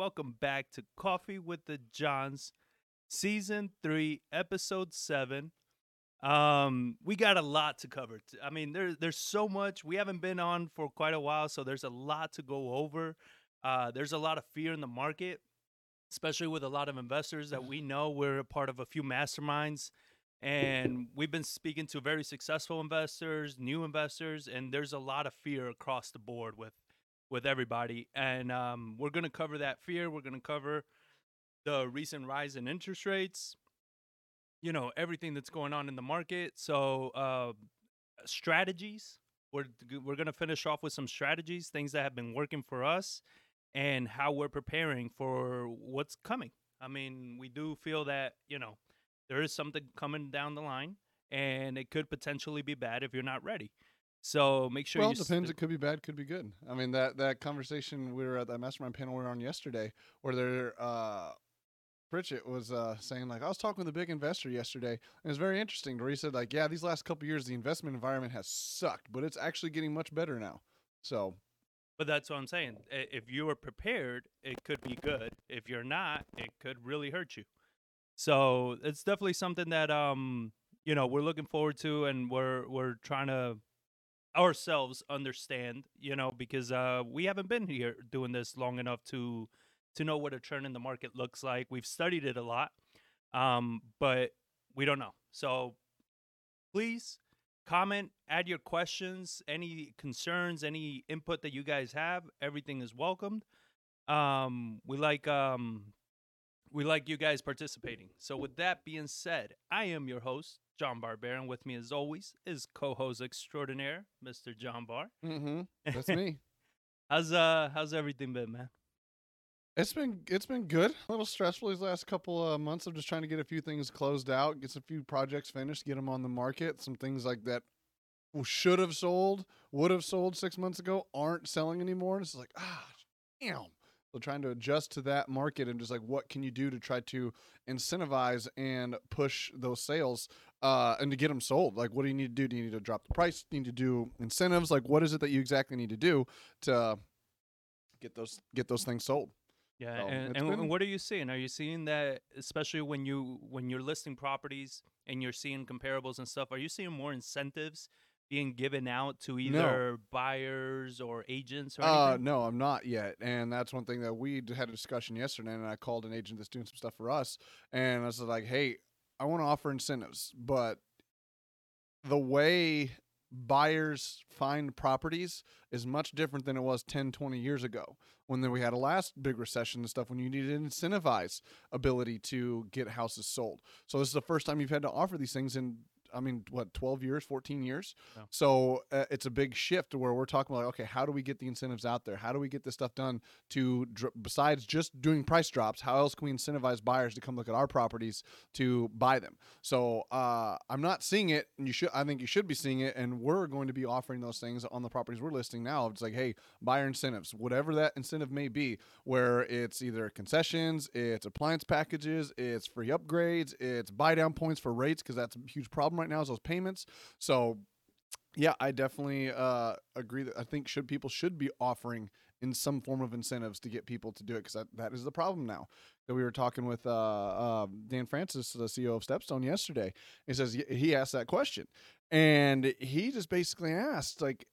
welcome back to Coffee with the Johns, season three, episode seven. Um, we got a lot to cover. I mean, there, there's so much. We haven't been on for quite a while, so there's a lot to go over. Uh, there's a lot of fear in the market, especially with a lot of investors that we know. We're a part of a few masterminds, and we've been speaking to very successful investors, new investors, and there's a lot of fear across the board with with everybody. And um, we're going to cover that fear. We're going to cover the recent rise in interest rates, you know, everything that's going on in the market. So, uh, strategies. We're, we're going to finish off with some strategies, things that have been working for us, and how we're preparing for what's coming. I mean, we do feel that, you know, there is something coming down the line, and it could potentially be bad if you're not ready. So make sure. well, it depends. st- it could be bad, could be good. I mean that that conversation we were at that mastermind panel we were on yesterday, where there, uh, Pritchett was uh, saying like I was talking with a big investor yesterday, and it was very interesting. Where he said like, yeah, these last couple years the investment environment has sucked, but it's actually getting much better now. So But that's what I'm saying. If you are prepared, it could be good. If you're not, it could really hurt you. So it's definitely something that um you know we're looking forward to, and we're we're trying to ourselves understand. You know because uh we haven't been here doing this long enough to to know what a turn in the market looks like. We've studied it a lot, um, but we don't know. So please comment, add your questions, any concerns, any input that you guys have. Everything is welcomed. Um, we like um, we like you guys participating. So with that being said, I am your host, John Barber, and with me as always is co-host extraordinaire, Mr. John Bar. mm-hmm, that's me. How's uh how's everything been, man? It's been it's been good. A little stressful these last couple of months of just trying to get a few things closed out, get some few projects finished, get them on the market. Some things like that should have sold, would have sold six months ago, aren't selling anymore. And it's like ah, damn. So trying to adjust to that market and just like what can you do to try to incentivize and push those sales uh, and to get them sold? Like what do you need to do? Do you need to drop the price? Do you need to do incentives? Like what is it that you exactly need to do to get those get those things sold? Yeah, So, and, and, been- and what are you seeing? Are you seeing that, especially when you when you're listing properties and you're seeing comparables and stuff? Are you seeing more incentives being given out to either buyers or agents or Uh, no, I'm not yet, and that's one thing that we had a discussion yesterday. And I called an agent that's doing some stuff for us, and I was like, "Hey, I want to offer incentives, but the way buyers find properties is much different than it was 10 20 years ago when then we had a last big recession and stuff when you needed to incentivize ability to get houses sold so this is the first time you've had to offer these things in i mean what 12 years 14 years? So uh, it's a big shift where we're talking about okay how do we get the incentives out there? How do we get this stuff done to dr- besides just doing price drops how else can we incentivize buyers to come look at our properties to buy them? So uh, i'm not seeing it and you should i think you should be seeing it and we're going to be offering those things on the properties we're listing now. It's like hey buyer incentives whatever that incentive may be where it's either concessions it's appliance packages it's free upgrades it's buy down points for rates because that's a huge problem right now is those payments so yeah, I definitely uh, agree that I think should people should be offering in some form of incentives to get people to do it because that, that is the problem now. That we were talking with uh, uh, Dan Francis, the CEO of Stepstone, yesterday. He says he asked that question, and he just basically asked like,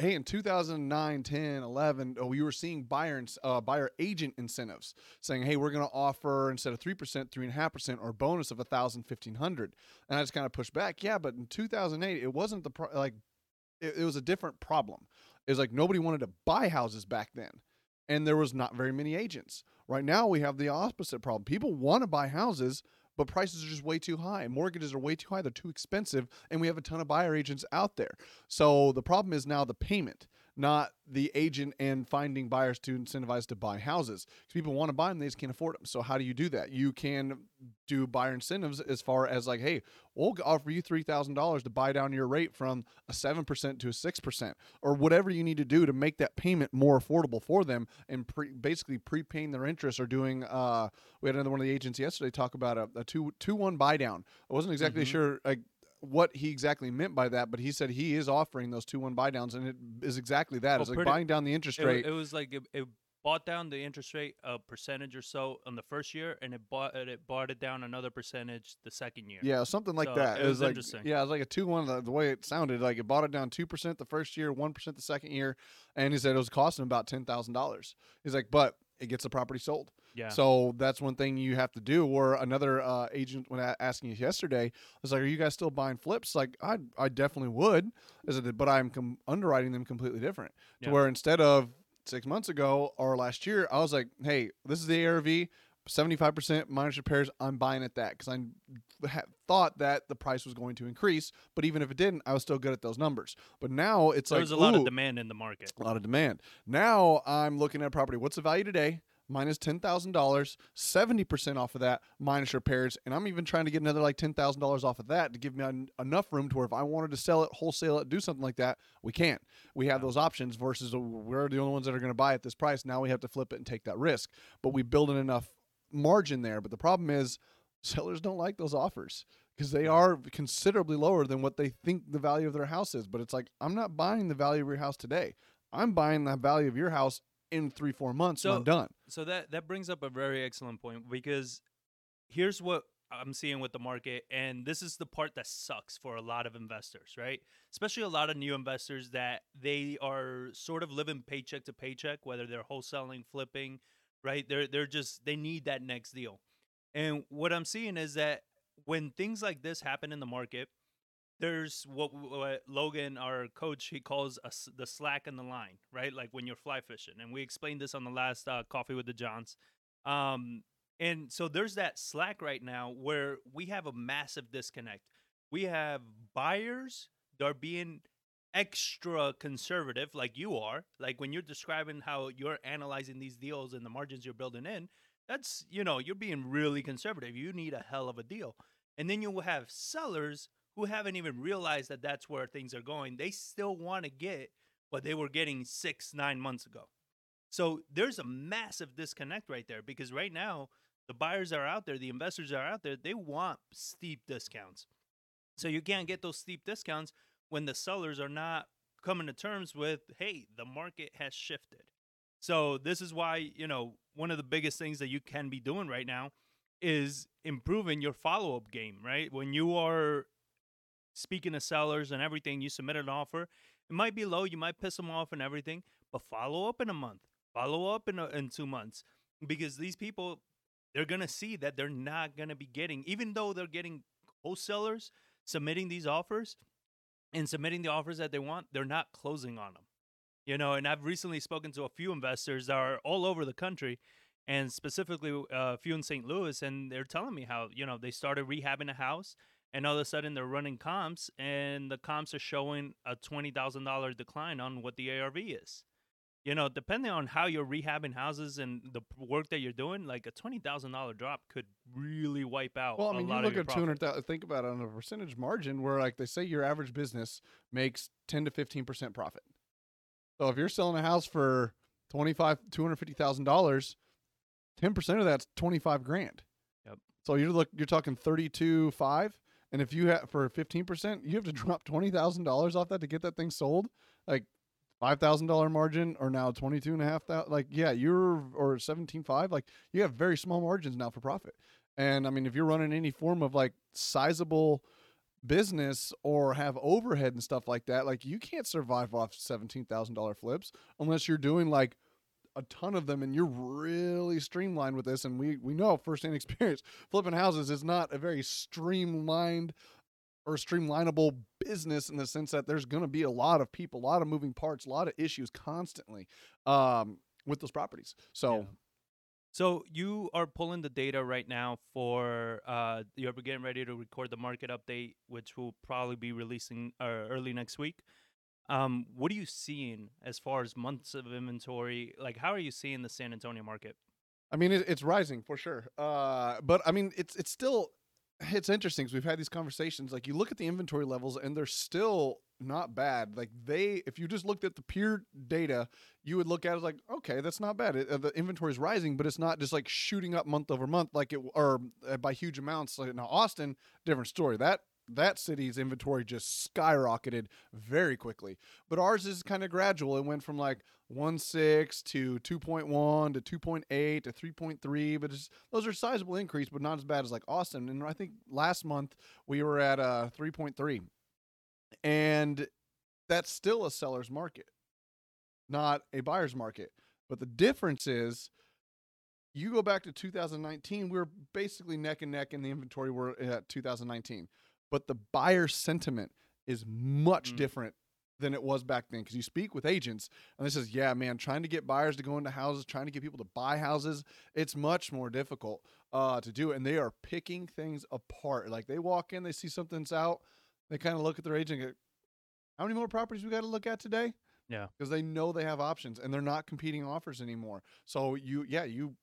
"Hey, in 2009, 10, 11, oh, we were seeing buyer uh, buyer agent incentives saying, hey, we're going to offer instead of three percent, three and a half percent, or bonus of a thousand, fifteen hundred." And I just kind of pushed back. Yeah, but in 2008, it wasn't the pro- like it, it was a different problem. It was like nobody wanted to buy houses back then, and there was not very many agents. Right now, we have the opposite problem. People want to buy houses, but prices are just way too high. Mortgages are way too high. They're too expensive, and we have a ton of buyer agents out there. So the problem is now the payment, not the agent and finding buyers to incentivize to buy houses. 'Cause people want to buy them, they just can't afford them. So how do you do that? You can do buyer incentives as far as like, hey, we'll offer you three thousand dollars to buy down your rate from a seven percent to a six percent, or whatever you need to do to make that payment more affordable for them, and pre- basically prepaying their interest or doing. Uh, we had another one of the agents yesterday talk about a, a two two one buy down. I wasn't exactly Mhm. sure like what he exactly meant by that, but he said he is offering those two one buy downs, and it is exactly that. Oh, it's like buying down the interest It, rate. it was like it, it bought down the interest rate a percentage or so on the first year, and it bought it bought it down another percentage the second year. Yeah, something like So, that. it was like, interesting. Yeah, it was like a two one. The, the way it sounded, like it bought it down two percent the first year, one percent the second year, and he said it was costing him about ten thousand dollars. He's like, but it gets the property sold. yeah. So that's one thing you have to do. Or another uh, agent, when asking you yesterday, was like, "Are you guys still buying flips?" Like, I, I definitely would. I said, but I'm com- underwriting them completely different. To where instead of six months ago or last year, I was like, "Hey, this is the ARV." 75% minus repairs, I'm buying at that because I ha- thought that the price was going to increase. But even if it didn't, I was still good at those numbers. But now it's there like was a lot of demand in the market. a lot of demand. Now I'm looking at a property. What's the value today? Minus Minus ten thousand dollars, seventy percent off of that, minus repairs, and I'm even trying to get another like ten thousand dollars off of that to give me en- enough room to where if I wanted to sell it, wholesale it, do something like that, we can't. We have Yeah. those options versus uh, we're the only ones that are going to buy at this price. Now we have to flip it and take that risk, but we build in enough margin there. But the problem is, sellers don't like those offers because they are considerably lower than what they think the value of their house is. But it's like I'm not buying the value of your house today. I'm buying the value of your house in three, four months, and So- I'm done. So that that brings up a very excellent point because here's what I'm seeing with the market, and this is the part that sucks for a lot of investors, right? Especially a lot of new investors that they are sort of living paycheck to paycheck, whether they're wholesaling, flipping, right? They're they're just they need that next deal. And what I'm seeing is that when things like this happen in the market, there's what, what Logan, our coach, he calls us the slack in the line, right? Like when you're fly fishing, and we explained this on the last uh, coffee with the Johns. Um, and so there's that slack right now where we have a massive disconnect. We have buyers that are being extra conservative, like you are. Like when you're describing how you're analyzing these deals and the margins you're building in, that's you know you're being really conservative. You need a hell of a deal, and then you will have sellers who haven't even realized that that's where things are going. They still want to get what they were getting six, nine months ago. So there's a massive disconnect right there because right now the buyers are out there, the investors are out there, they want steep discounts. So you can't get those steep discounts when the sellers are not coming to terms with, hey, the market has shifted. So this is why, you know, one of the biggest things that you can be doing right now is improving your follow-up game, right? When you are speaking to sellers and everything, you submit an offer. It might be low, you might piss them off and everything, but follow up in a month, follow up in a, in two months, because these people they're gonna see that they're not gonna be getting, even though they're getting wholesalers submitting these offers and submitting the offers that they want, they're not closing on them. You know, and I've recently spoken to a few investors that are all over the country, and specifically a few in St. Louis, and they're telling me how you know they started rehabbing a house, and all of a sudden they're running comps, and the comps are showing a twenty thousand dollar decline on what the ARV is. You know, depending on how you're rehabbing houses and the work that you're doing, like a twenty thousand dollar drop could really wipe out. Well, I mean, you look at two hundred thousand. Think about it on a percentage margin, where like they say your average business makes ten to fifteen percent profit. So if you're selling a house for twenty five, two hundred fifty thousand dollars, ten percent of that's twenty five grand. Yep. So you're look, you're talking thirty two five, and if you have for fifteen percent, you have to drop twenty thousand dollars off that to get that thing sold. Like five thousand dollar margin, or now twenty two and a half thousand. Like yeah, you're or seventeen five. Like you have very small margins now for profit. And I mean, if you're running any form of like sizable business or have overhead and stuff like that, like you can't survive off seventeen thousand dollar flips unless you're doing like a ton of them and you're really streamlined with this. And we we know firsthand experience, flipping houses is not a very streamlined or streamlinable business in the sense that there's going to be a lot of people, a lot of moving parts, a lot of issues constantly um, with those properties. So. Yeah. So you are pulling the data right now for uh, you're getting ready to record the market update, which will probably be releasing uh, early next week. Um, what are you seeing as far as months of inventory? Like, how are you seeing the San Antonio market? I mean, it, it's rising for sure. Uh, but I mean, it's it's still it's interesting because we've had these conversations. Like, you look at the inventory levels, and they're still not bad. Like they, if you just looked at the pure data, you would look at it like, okay, that's not bad. It, uh, the inventory is rising, but it's not just like shooting up month over month like it or uh, by huge amounts. Like now, Austin, different story. That that city's inventory just skyrocketed very quickly. But ours is kind of gradual. It went from like one six to two point one to two point eight to three point three, but it's, those are sizable increase, but not as bad as like Austin. And I think last month we were at uh three point three, and that's still a seller's market, not a buyer's market. But the difference is you go back to 2019, we were basically neck and neck in the inventory we're at 2019. But the buyer sentiment is much Mm. different than it was back then because you speak with agents and this is yeah man trying to get buyers to go into houses trying to get people to buy houses it's much more difficult uh, to do and they are picking things apart. Like they walk in they see something's out they kind of look at their agent and go, how many more properties we got to look at today? Yeah. because they know they have options and they're not competing offers anymore. So you yeah you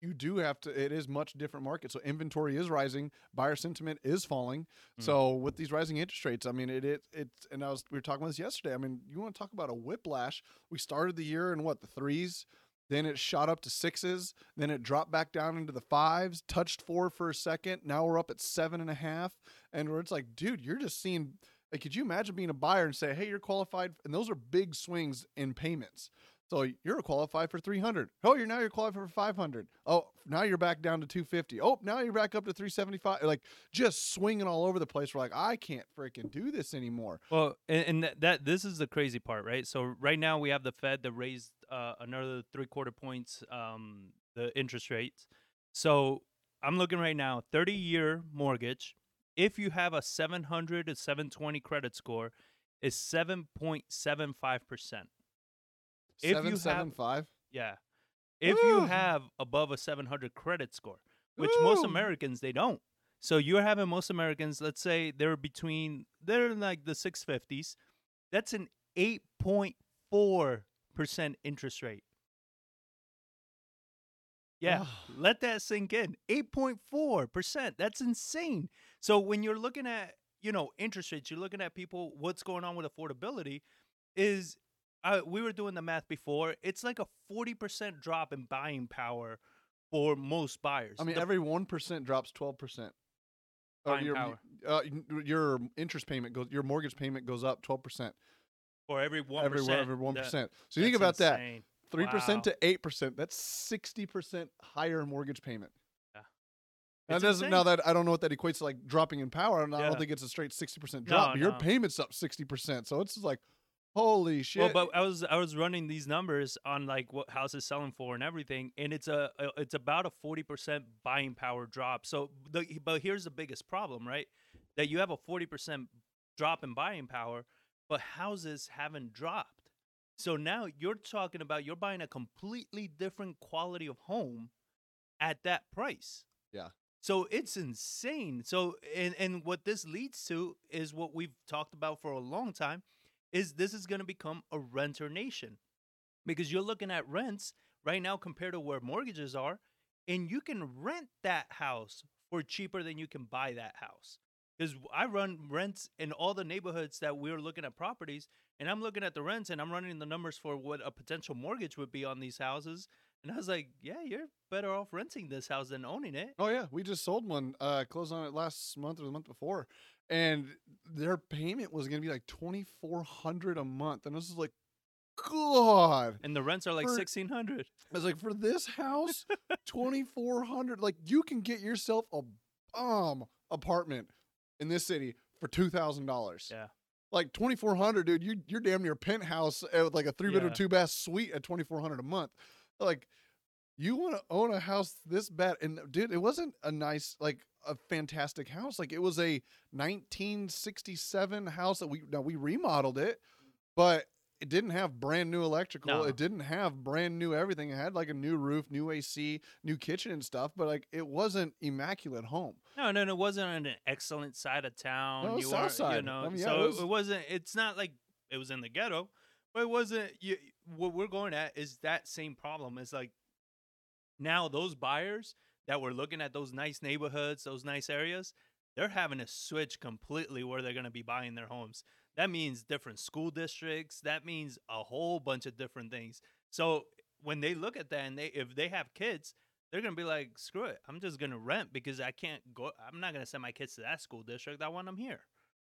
you do have to it is much different market. So inventory is rising buyer sentiment is falling. Mm. so with these rising interest rates i mean it it it's and i was we were talking about this yesterday. I mean you want to talk about a whiplash. We started the year in what the threes? Then it shot up to sixes. Then it dropped back down into the fives touched four for a second. Now we're up at seven and a half. And where it's like dude you're just seeing like could you imagine being a buyer and say hey you're qualified and those are big swings in payments so you're qualified for 300. Oh, you're now you're qualified for 500. Oh, now you're back down to 250. Oh, now you're back up to 375. Like just swinging all over the place. We're like, I can't freaking do this anymore. Well, and, and that, this is the crazy part, right? So right now we have the Fed that raised uh, another three quarter points um, the interest rates. So I'm looking right now, 30 year mortgage. If you have a 700 to 720 credit score, is 7.75 percent. If you have- 775. Yeah. If you have above a 700 credit score, which most Americans they don't. So you're having most Americans, let's say they're between they're in like the 650s. That's an 8.4% interest rate. Yeah, let that sink in. 8.4%. That's insane. So when you're looking at, you know, interest rates, you're looking at people what's going on with affordability is uh, we were doing the math before. It's like a 40% drop in buying power for most buyers. I mean, The- every 1% drops 12%. Uh, Buying your, power. Uh, your interest payment goes, your mortgage payment goes up 12%. for every 1%. every, one- every 1%. that- so you think about that. insane. 3% Wow. to 8%. That's 60% higher mortgage payment. Yeah. That doesn't now that I don't know what that equates to like dropping in power. and I Yeah. don't think it's a straight 60% drop, No, your no. payment's up 60%. So it's like holy shit. Well, but I was I was running these numbers on like what houses selling for and everything, and it's a, a it's about a forty percent buying power drop. So, the, but here's the biggest problem, right? That you have a forty percent drop in buying power, but houses haven't dropped. So now you're talking about you're buying a completely different quality of home at that price. Yeah. So it's insane. So and and what this leads to is what we've talked about for a long time is this is going to become a renter nation. Because you're looking at rents right now compared to where mortgages are and you can rent that house for cheaper than you can buy that house. Because I run rents in all the neighborhoods that we're looking at properties, and I'm looking at the rents and I'm running the numbers for what a potential mortgage would be on these houses. And I was like, yeah, you're better off renting this house than owning it. Oh yeah, we just sold one. Uh, closed on it last month or the month before, and their payment was gonna be like twenty four hundred a month, and this is like, God. And the rents are like For- 1600 I was like, for this house, twenty four hundred. Like you can get yourself a bomb apartment in this city for two thousand dollars. Yeah. Like twenty four hundred, dude. You you're damn near a penthouse uh, with like a three bedroom, Yeah. two bath suite at twenty four hundred a month. Like you want to own a house this bad and dude it wasn't a nice like a fantastic house like it was a 1967 house that we now we remodeled it but it didn't have brand new electrical No. it didn't have brand new everything it had like a new roof new ac new kitchen and stuff but like it wasn't immaculate home No, no, no, it wasn't on an excellent side of town. No, you south side. You know, I mean, yeah, so it it, was- it wasn't. It's not like it was in the ghetto, but it wasn't. You, what we're going at is that same problem. Is like now those buyers that were looking at those nice neighborhoods, those nice areas, they're having to switch completely where they're going to be buying their homes. That means different school districts. That means a whole bunch of different things. So when they look at that and they if they have kids, they're gonna be like, screw it, I'm just gonna rent because I can't go. I'm not gonna send my kids to that school district. I want them here,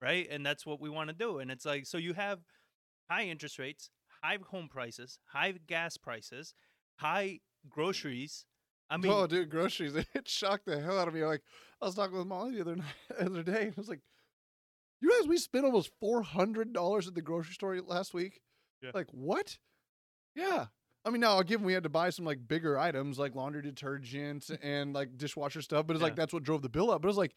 right? And that's what we want to do. And it's like, so you have high interest rates, high home prices, high gas prices, high groceries. I mean, oh, dude, groceries. It shocked the hell out of me. Like, I was talking with Molly the other night, the other day. And I was like, you guys, we spent almost $400 at the grocery store last week. Yeah. Like, what? Yeah. I mean, now, given we had to buy some like bigger items like laundry detergent and like dishwasher stuff, but it's like that's what drove the bill up. But it's like,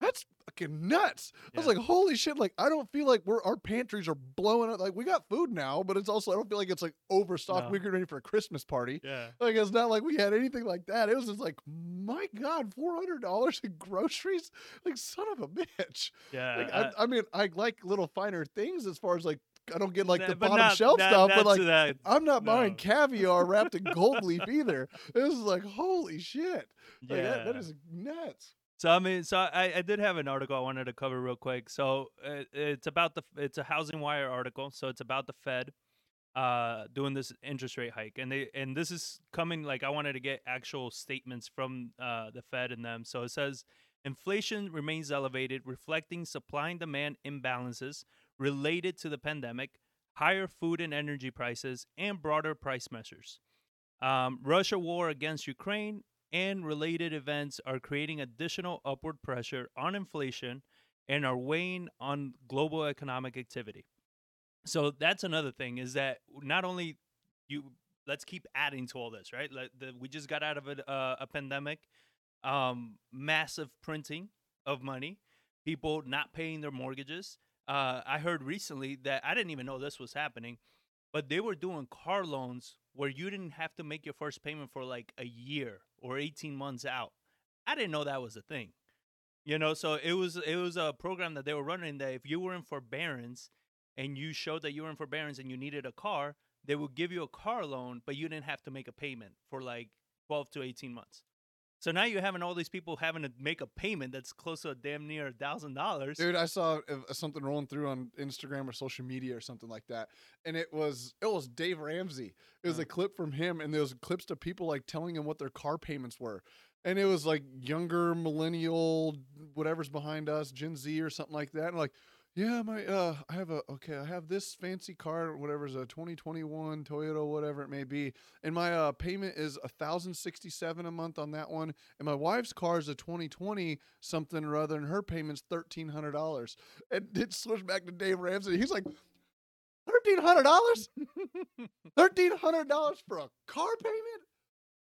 that's fucking nuts. I was like, holy shit. Like, I don't feel like we're, our pantries are blowing up. Like, we got food now, but it's also, I don't feel like it's like overstocked. No. We're getting ready for a Christmas party. yeah. Like it's not like we had anything like that. It was just like, my God, four hundred dollars in groceries. Like son of a bitch. Yeah. Like, uh, I, I mean, I like little finer things as far as like I don't get like the bottom not- shelf stuff, but like that. I'm not buying no. caviar wrapped in gold leaf either. This is like holy shit. Like, yeah. that is nuts. So I mean, so I, I did have an article I wanted to cover real quick. So uh, it's about the it's a HousingWire article. So it's about the Fed uh doing this interest rate hike, and they and this is coming like I wanted to get actual statements from uh the Fed and them. So it says inflation remains elevated, reflecting supply and demand imbalances related to the pandemic, higher food and energy prices, and broader price measures. Um, Russia war against Ukraine and related events are creating additional upward pressure on inflation and are weighing on global economic activity. So that's another thing is that not only you let's keep adding to all this, right? Like the, we just got out of a, uh, a pandemic, um, massive printing of money, people not paying their mortgages. Uh, I heard recently that I didn't even know this was happening, but they were doing car loans where you didn't have to make your first payment for like a year or 18 months out. I didn't know that was a thing. You know, so it was it was a program that they were running that if you were in forbearance and you showed that you were in forbearance and you needed a car, they would give you a car loan, but you didn't have to make a payment for like 12 to 18 months. So now you're having all these people having to make a payment that's close to a damn near a thousand dollars. Dude, I saw uh, something rolling through on Instagram or social media or something like that, and it was it was Dave Ramsey. It was Uh. a clip from him, and there was clips to people like telling him what their car payments were, and it was like younger millennial, whatever's behind us, Gen Z or something like that, and like. Yeah, my uh, I have a okay. I have this fancy car, whatever's a 2021 Toyota, whatever it may be, and my uh, payment is a thousand sixty seven a month on that one. And my wife's car is a 2020 something or other, and her payment's thirteen hundred dollars. And it switched back to Dave Ramsey. He's like, thirteen hundred dollars, thirteen hundred dollars for a car payment.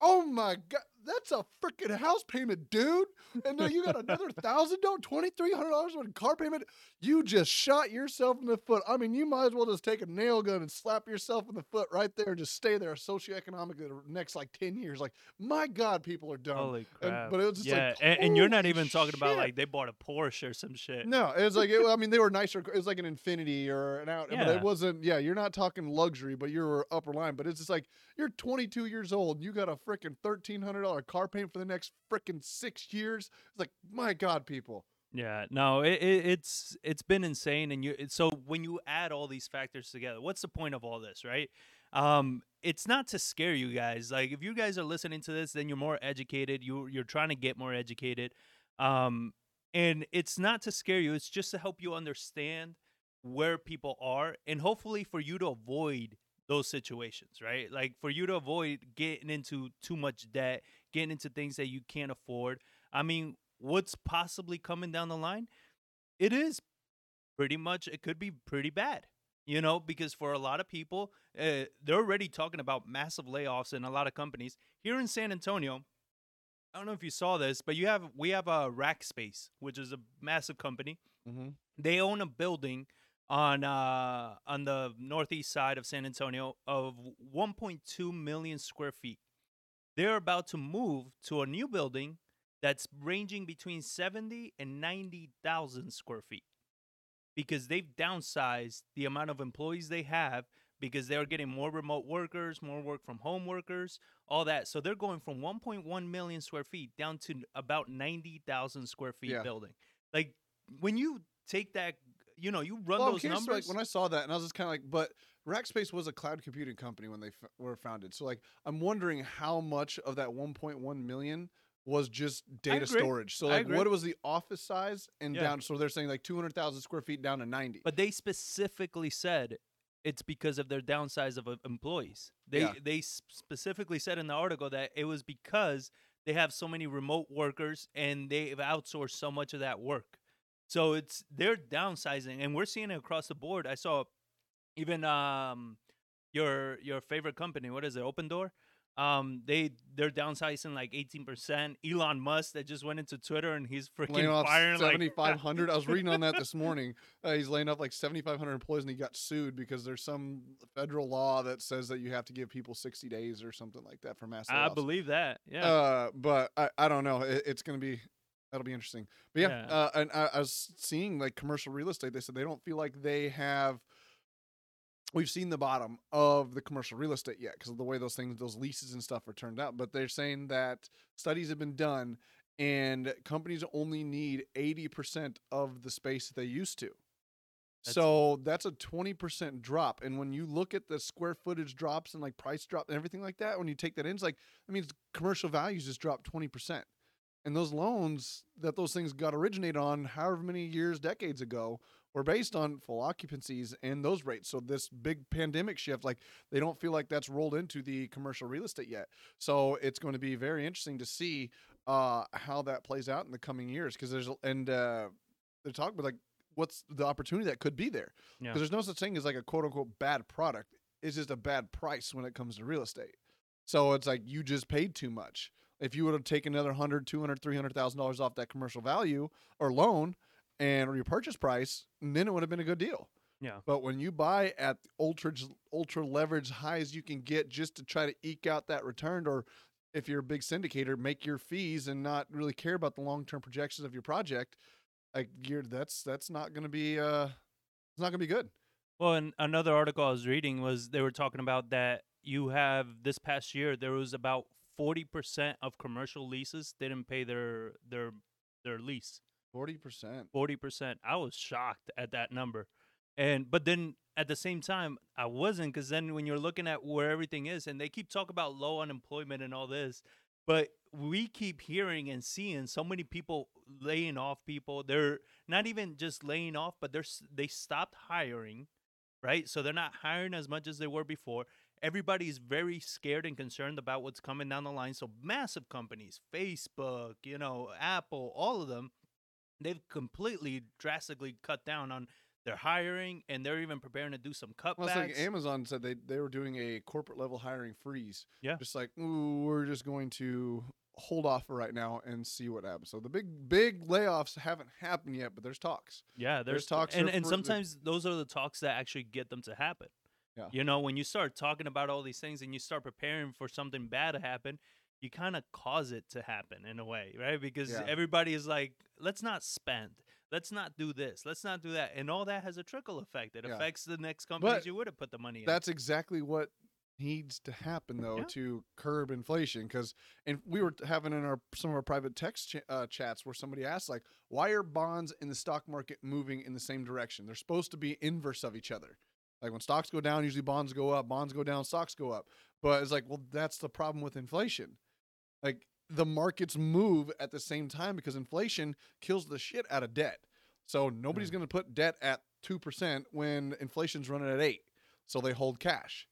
Oh my god, that's a freaking house payment, dude. And now you got another thousand dollars, twenty three hundred dollars on car payment. You just shot yourself in the foot. I mean, you might as well just take a nail gun and slap yourself in the foot right there and just stay there socioeconomically the next like ten years. Like, my God, people are dumb. Holy And- crap! but it was just yeah, like, and, and you're not even talking about like they bought a Porsche or some shit. No, it was like it, I mean they were nicer. It was like an Infiniti or an out, but Yeah. it wasn't. Yeah, you're not talking luxury, but you're upper line. But it's just like you're 22 years old. And you got a freaking thirteen hundred dollar car payment for the next freaking six years. It's like my God, people. Yeah, no, it, it, it's it's been insane, and you. So when you add all these factors together, what's the point of all this, right? Um, it's not to scare you guys. Like if you guys are listening to this, then you're more educated. You you're trying to get more educated, um, and it's not to scare you. It's just to help you understand where people are, and hopefully for you to avoid those situations, right? Like for you to avoid getting into too much debt, getting into things that you can't afford. I mean, what's possibly coming down the line? It is pretty much, it could be pretty bad, you know, because for a lot of people, uh, they're already talking about massive layoffs in a lot of companies. Here in San Antonio, I don't know if you saw this, but you have we have a Rackspace, which is a massive company Mm-hmm. they own a building on uh on the northeast side of San Antonio of 1.2 million square feet. They're about to move to a new building that's ranging between 70 and 90,000 square feet because they've downsized the amount of employees they have because they're getting more remote workers, more work from home workers, all that. So they're going from 1.1 million square feet down to about 90,000 square feet Yeah. building. Like when you take that, you know, you run Well, those numbers. like when I saw that, and I was just kind of like, but Rackspace was a cloud computing company when they f- were founded. So like, I'm wondering how much of that 1.1 million was just data storage. So like, what was the office size and Yeah. down? So they're saying like 200,000 square feet down to 90. but they specifically said it's because of their downsize of uh, employees. They Yeah. they specifically said in the article that it was because they have so many remote workers and they've outsourced so much of that work. So it's they're downsizing, and we're seeing it across the board. I saw even um your your favorite company, what is it, Opendoor? Um, they they're downsizing like eighteen percent. Elon Musk that just went into Twitter and he's laying freaking off firing like 7,500. I was reading on that this morning. Uh, he's laying off like 7,500 employees and he got sued because there's some federal law that says that you have to give people 60 days or something like that for mass I layoffs. believe that. Yeah. Uh, but I, I don't know. It, it's going to be that'll be interesting. But yeah, Yeah. Uh, and I, I was seeing like commercial real estate. They said they don't feel like they have. We've seen the bottom of the commercial real estate yet because of the way those things, those leases and stuff are turned out. But they're saying that studies have been done and companies only need 80% of the space that they used to. That's- so that's a 20% drop. And when you look at the square footage drops and like price drop and everything like that, when you take that in, it's like, I mean, commercial values just dropped 20%. And those loans that those things got originated on however many years, decades ago, were based on full occupancies and those rates. So this big pandemic shift, like they don't feel like that's rolled into the commercial real estate yet. So it's going to be very interesting to see uh, how that plays out in the coming years. Because there's and uh, they're talking about like what's the opportunity that could be there. Yeah. Because there's no such thing as like a quote unquote bad product. It's just a bad price when it comes to real estate. So it's like you just paid too much. If you would have taken another hundred, two hundred, three hundred thousand dollars off that commercial value or loan and your purchase price, then it would have been a good deal. Yeah. But when you buy at ultra ultra leverage highs you can get just to try to eke out that return, or if you're a big syndicator, make your fees and not really care about the long term projections of your project, like you're that's that's not going to be uh, it's not going to be good. Well, and another article I was reading was they were talking about that you have this past year there was about forty percent of commercial leases didn't pay their their their lease. Forty percent. Forty percent. I was shocked at that number, and but then at the same time I wasn't because then when you're looking at where everything is, and they keep talking about low unemployment and all this, but we keep hearing and seeing so many people laying off people. They're not even just laying off, but they're they stopped hiring, right? So they're not hiring as much as they were before. Everybody's very scared and concerned about what's coming down the line. So massive companies, Facebook, you know, Apple, all of them, they've completely drastically cut down on their hiring and they're even preparing to do some cutbacks. Well, like Amazon said they they were doing a corporate level hiring freeze. Yeah. Just like Ooh, we're just going to hold off for right now and see what happens. So the big big layoffs haven't happened yet, but there's talks. Yeah, there's, There's talks and and for sometimes those are the talks that actually get them to happen. Yeah. You know, when you start talking about all these things and you start preparing for something bad to happen, you kind of cause it to happen in a way, right? Because Yeah. everybody is like, let's not spend. Let's not do this. Let's not do that. And all that has a trickle effect. It Yeah. affects the next companies But you would have put the money in. That's exactly what needs to happen though Yeah. to curb inflation because and we were having in our some of our private text ch- uh, chats where somebody asked like why are bonds in the stock market moving in the same direction they're supposed to be inverse of each other like when stocks go down usually bonds go up bonds go down stocks go up but it's like well that's the problem with inflation like the markets move at the same time because inflation kills the shit out of debt so nobody's going to put debt at 2% when inflation's running at 8 so they hold cash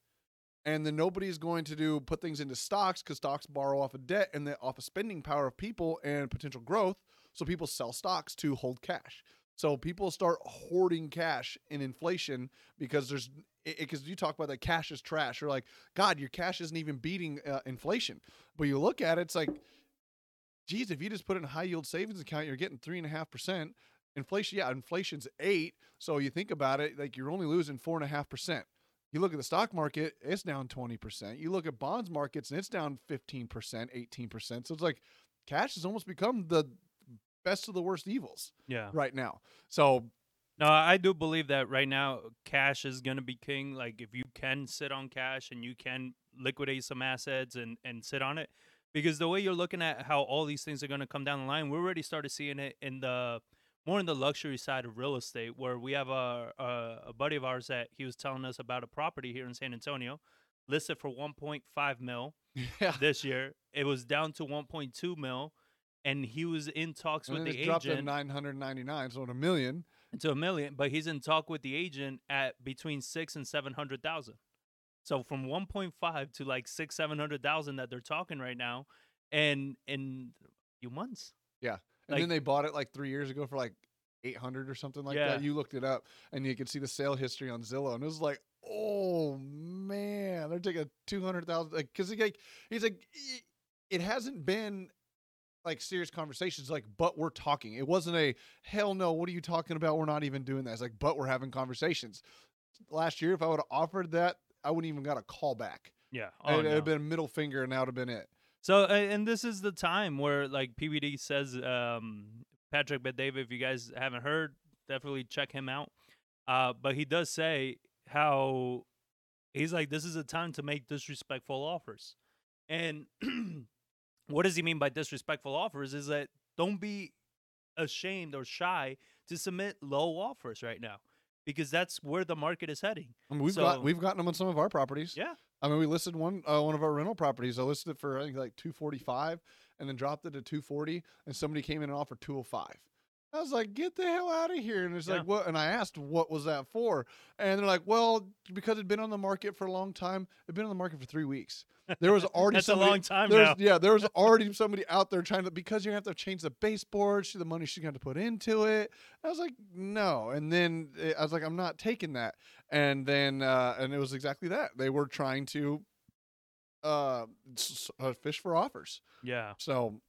and then nobody's going to do put things into stocks because stocks borrow off of debt and then off of spending power of people and potential growth. So people sell stocks to hold cash. So people start hoarding cash in inflation because there's because you talk about that cash is trash. You're like, God, your cash isn't even beating uh, inflation. But you look at it, it's like, geez, if you just put in a high yield savings account, you're getting three and a half percent. Inflation, yeah, inflation's eight. So you think about it, like you're only losing four and a half percent. You look at the stock market, it's down 20%. You look at bonds markets and it's down 15%, 18%. So it's like cash has almost become the best of the worst evils yeah. right now. So No, I do believe that right now cash is going to be king. Like if you can sit on cash and you can liquidate some assets and and sit on it, because the way you're looking at how all these things are going to come down the line, we're already started seeing it in the more in the luxury side of real estate, where we have a a, a buddy of ours that he was telling us about a property here in San Antonio, listed for 1.5 mil yeah. this year. It was down to 1.2 mil, and he was in talks And with the it's dropped to agent. 999, so a million. to a million, but he's in talk with the agent at between six and seven hundred thousand. So from one point five to like six, seven hundred thousand that they're talking right now, and in a few months. Yeah, and Like- then they bought it like three years ago for like eight hundred or something like Yeah. that. You looked it up, and you could see the sale history on Zillow, and it was like, oh man, they're taking two hundred thousand. Like, because he like he's like, it hasn't been like serious conversations. Like, but we're talking. It wasn't a hell no. What are you talking about? We're not even doing that. It's like, but we're having conversations. Last year, if I would have offered that, I wouldn't even got a call back. Yeah, it would no. have been a middle finger, and that would have been it. So, and this is the time where, like PBD says, um, Patrick David. If you guys haven't heard, definitely check him out. Uh, but he does say how he's like, this is a time to make disrespectful offers. And what does he mean by disrespectful offers? Is that don't be ashamed or shy to submit low offers right now, because that's where the market is heading. I mean, we've So- got we've gotten them on some of our properties. Yeah. I mean, we listed one uh, one of our rental properties. I listed it for I think like two forty five, and then dropped it to two forty, and somebody came in and offered two hundred five. I was like, "Get the hell out of here!" And it's Yeah. like, "What?" And I asked, "What was that for?" And they're like, "Well, because it'd been on the market for a long time. It'd been on the market for three weeks. There was already That's a somebody, long time now. Yeah, there was already somebody out there trying to because you're gonna have to change the baseboards, the money she's have to put into it. I was like, no. And then eh, I was like, I'm not taking that. And then uh, and it was exactly that. They were trying to uh, uh fish for offers. Yeah. So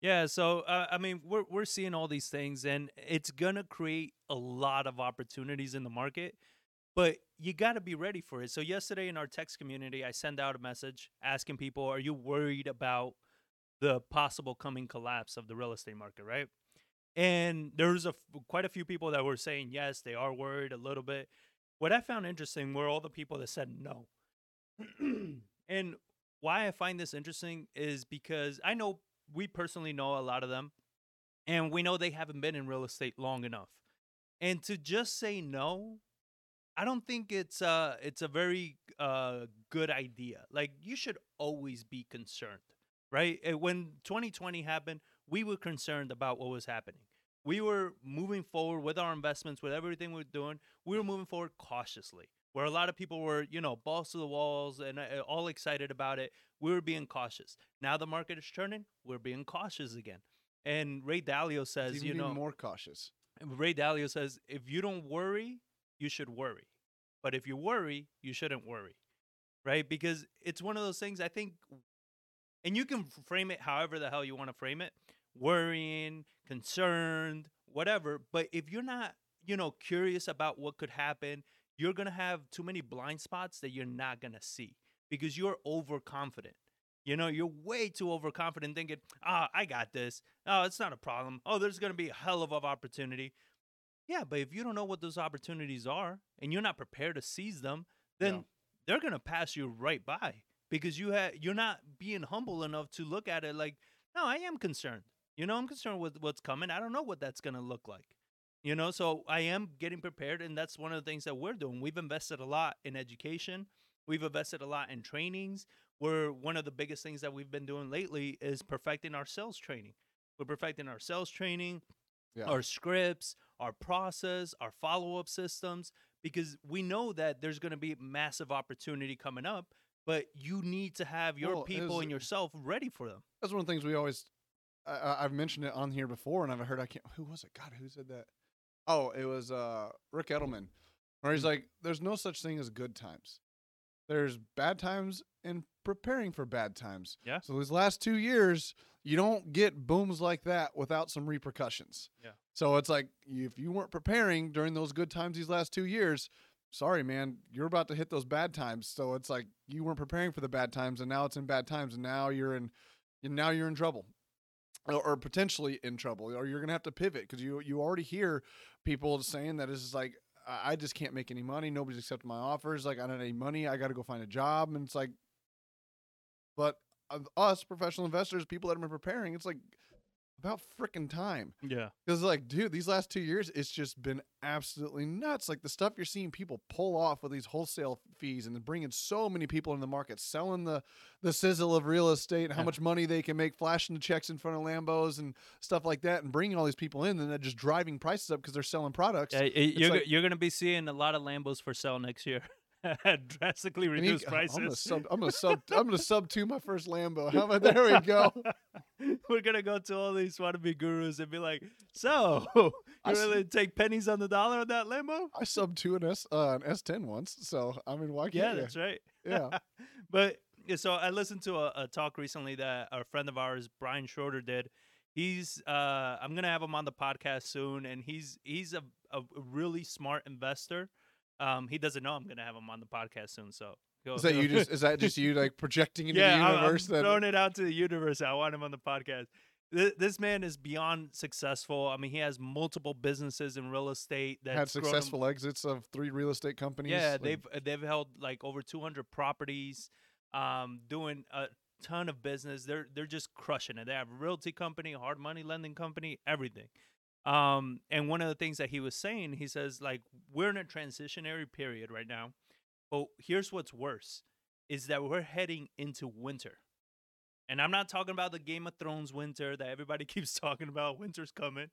Yeah, so uh, I mean, we're we're seeing all these things, and it's gonna create a lot of opportunities in the market, but you got to be ready for it. So yesterday in our text community, I sent out a message asking people, "Are you worried about the possible coming collapse of the real estate market?" Right? And there was a quite a few people that were saying yes, they are worried a little bit. What I found interesting were all the people that said no. and why I find this interesting is because I know we personally know a lot of them, and we know they haven't been in real estate long enough. And to just say no, I don't think it's uh it's a very uh good idea. Like you should always be concerned, right? Uh, When 2020 happened, we were concerned about what was happening. We were moving forward with our investments, with everything we are doing. We were moving forward cautiously. Where a lot of people were, you know, balls to the walls and uh, all excited about it, we were being cautious. Now the market is turning, we're being cautious again. And Ray Dalio says, you know, more cautious. Ray Dalio says, if you don't worry, you should worry. But if you worry, you shouldn't worry. Right? Because it's one of those things I think, and you can frame it however the hell you want to frame it worrying, concerned, whatever. But if you're not, you know, curious about what could happen, you're going to have too many blind spots that you're not going to see because you're overconfident. You know, you're way too overconfident thinking, ah, I got this. Oh, it's not a problem. Oh, there's going to be a hell of an opportunity. Yeah, but if you don't know what those opportunities are and you're not prepared to seize them, then Yeah. they're going to pass you right by because you ha- you're not being humble enough to look at it like, no, I am concerned. You know, I'm concerned with what's coming. I don't know what that's going to look like. You know, so I am getting prepared, and that's one of the things that we're doing. We've invested a lot in education. We've invested a lot in trainings. We're one of the biggest things that we've been doing lately is perfecting our sales training. We're perfecting our sales training, Yeah. our scripts, our process, our follow up systems, because we know that there's going to be massive opportunity coming up, but you need to have your Well, people and yourself ready for them. That's one of the things we always. I, I've mentioned it on here before, and I've heard. I can't. Who was it? God, who said that? Oh, it was uh, Ric Edelman, where he's like, "There's no such thing as good times. There's bad times and preparing for bad times." Yeah. So these last two years, you don't get booms like that without some repercussions. Yeah. So it's like if you weren't preparing during those good times these last two years, sorry, man, you're about to hit those bad times. So it's like you weren't preparing for the bad times, and now it's in bad times, and now you're in, and now you're in trouble, or, or potentially in trouble, or you're gonna have to pivot because you you already hear people saying that it's like I just can't make any money. Nobody's accepting my offers. Like I don't have any money. I got to go find a job, and it's like, but us professional investors, people that have been preparing, it's like about freaking time. Yeah. Because like, dude, these last two years, it's just been absolutely nuts. Like the stuff you're seeing people pull off with these wholesale fees and bringing so many people in the market, selling the the sizzle of real estate, and how Yeah. much money they can make, flashing the checks in front of Lambos and stuff like that, and bringing all these people in, and then just driving prices up because they're selling products. Yeah, you're, like- you're going to be seeing a lot of Lambos for sale next year. Drastically he- reduced I'm gonna prices. sub. I'm gonna sub. I'm gonna sub to my first Lambo. How about there we go? We're gonna go to all these wannabe gurus and be like, "So, you I really take pennies on the dollar on that Lambo?" I sub to an S uh, an S10 once, so I mean, why can't Yeah, you? that's right. Yeah. but yeah, so I listened to a, a talk recently that a friend of ours, Brian Schroeder, did. He's uh, I'm gonna have him on the podcast soon, and he's he's a, a really smart investor. Um, he doesn't know I'm gonna have him on the podcast soon, so go- Is that go- you just? Is that just you like projecting into yeah, the I'm- I'm, universe? that throwing it out to the universe. I want him on the podcast. Th- This man is beyond successful. I mean, he has multiple businesses in real estate that had successful exits of three real estate companies. Yeah, like- they've they've held like over 200 properties, um, doing a ton of business. They're they're just crushing it. They have a realty company, hard money lending company, everything. Um, and one of the things that he was saying, he says like we're in a transitionary period right now, but here's what's worse is that we're heading into winter. And I'm not talking about the Game of Thrones winter that everybody keeps talking about. Winter's coming.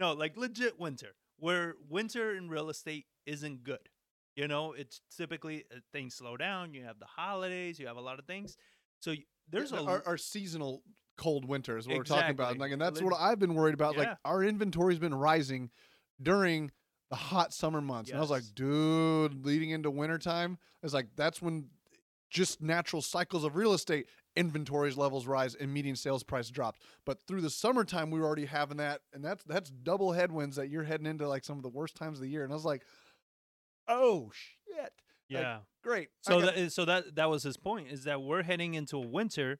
No, like legit winter, where winter in real estate isn't good. You know, it's typically uh, things slow down. You have the holidays. You have a lot of things. So y- there's a our, our seasonal cold winter is what we're talking about. Exactly. Like, and that's what I've been worried about. Like our inventory's been rising during the hot summer months. And I was like, dude, leading into wintertime, it's like that's when just natural cycles of real estate inventories levels rise and median sales price drops. But through the summertime, we were already having that, and that's that's double headwinds that you're heading into like some of the worst times of the year. And I was like, oh shit, yeah. great. So got- that so that that was his point is that we're heading into a winter,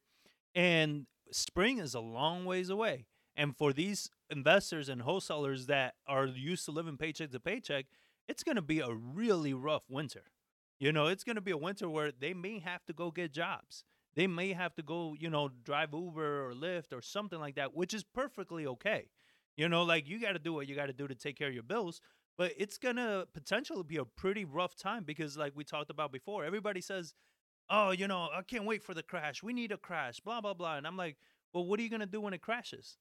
and spring is a long ways away. And for these investors and wholesalers that are used to living paycheck to paycheck, it's going to be a really rough winter. You know, it's going to be a winter where they may have to go get jobs. They may have to go, you know, drive Uber or Lyft or something like that, which is perfectly okay. You know, like you got to do what you got to do to take care of your bills, but it's going to potentially be a pretty rough time because, like we talked about before, everybody says, oh, you know, I can't wait for the crash. We need a crash, blah, blah, blah. And I'm like, well, what are you going to do when it crashes?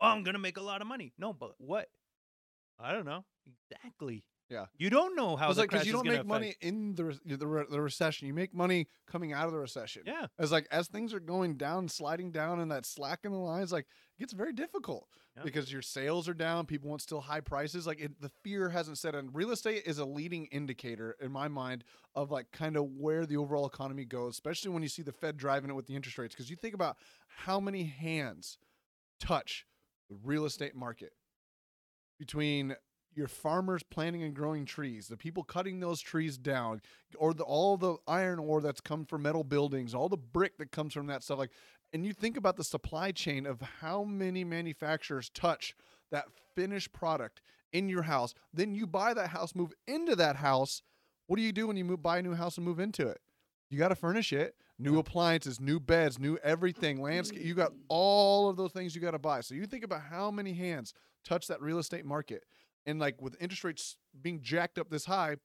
Oh, I'm going to make a lot of money. No, but what? I don't know. Exactly. Yeah. You don't know how it's like because you don't make money in the, re- the re- the recession. You make money coming out of the recession. Yeah. It's like as things are going down, sliding down, and that slack in the lines, like it gets very difficult Yeah. because your sales are down. People want still high prices. Like it, the fear hasn't set in. Real estate is a leading indicator in my mind of like kind of where the overall economy goes, especially when you see the Fed driving it with the interest rates. Because you think about how many hands touch the real estate market between your farmers planting and growing trees, the people cutting those trees down, or the, all the iron ore that's come from metal buildings, all the brick that comes from that stuff. Like, and you think about the supply chain of how many manufacturers touch that finished product in your house. Then you buy that house, move into that house. What do you do when you move, buy a new house and move into it? You got to furnish it. New appliances, new beds, new everything, landscape. You got mm. all of those things you got to buy. So you think about how many hands touch that real estate market and like with interest rates being jacked up this high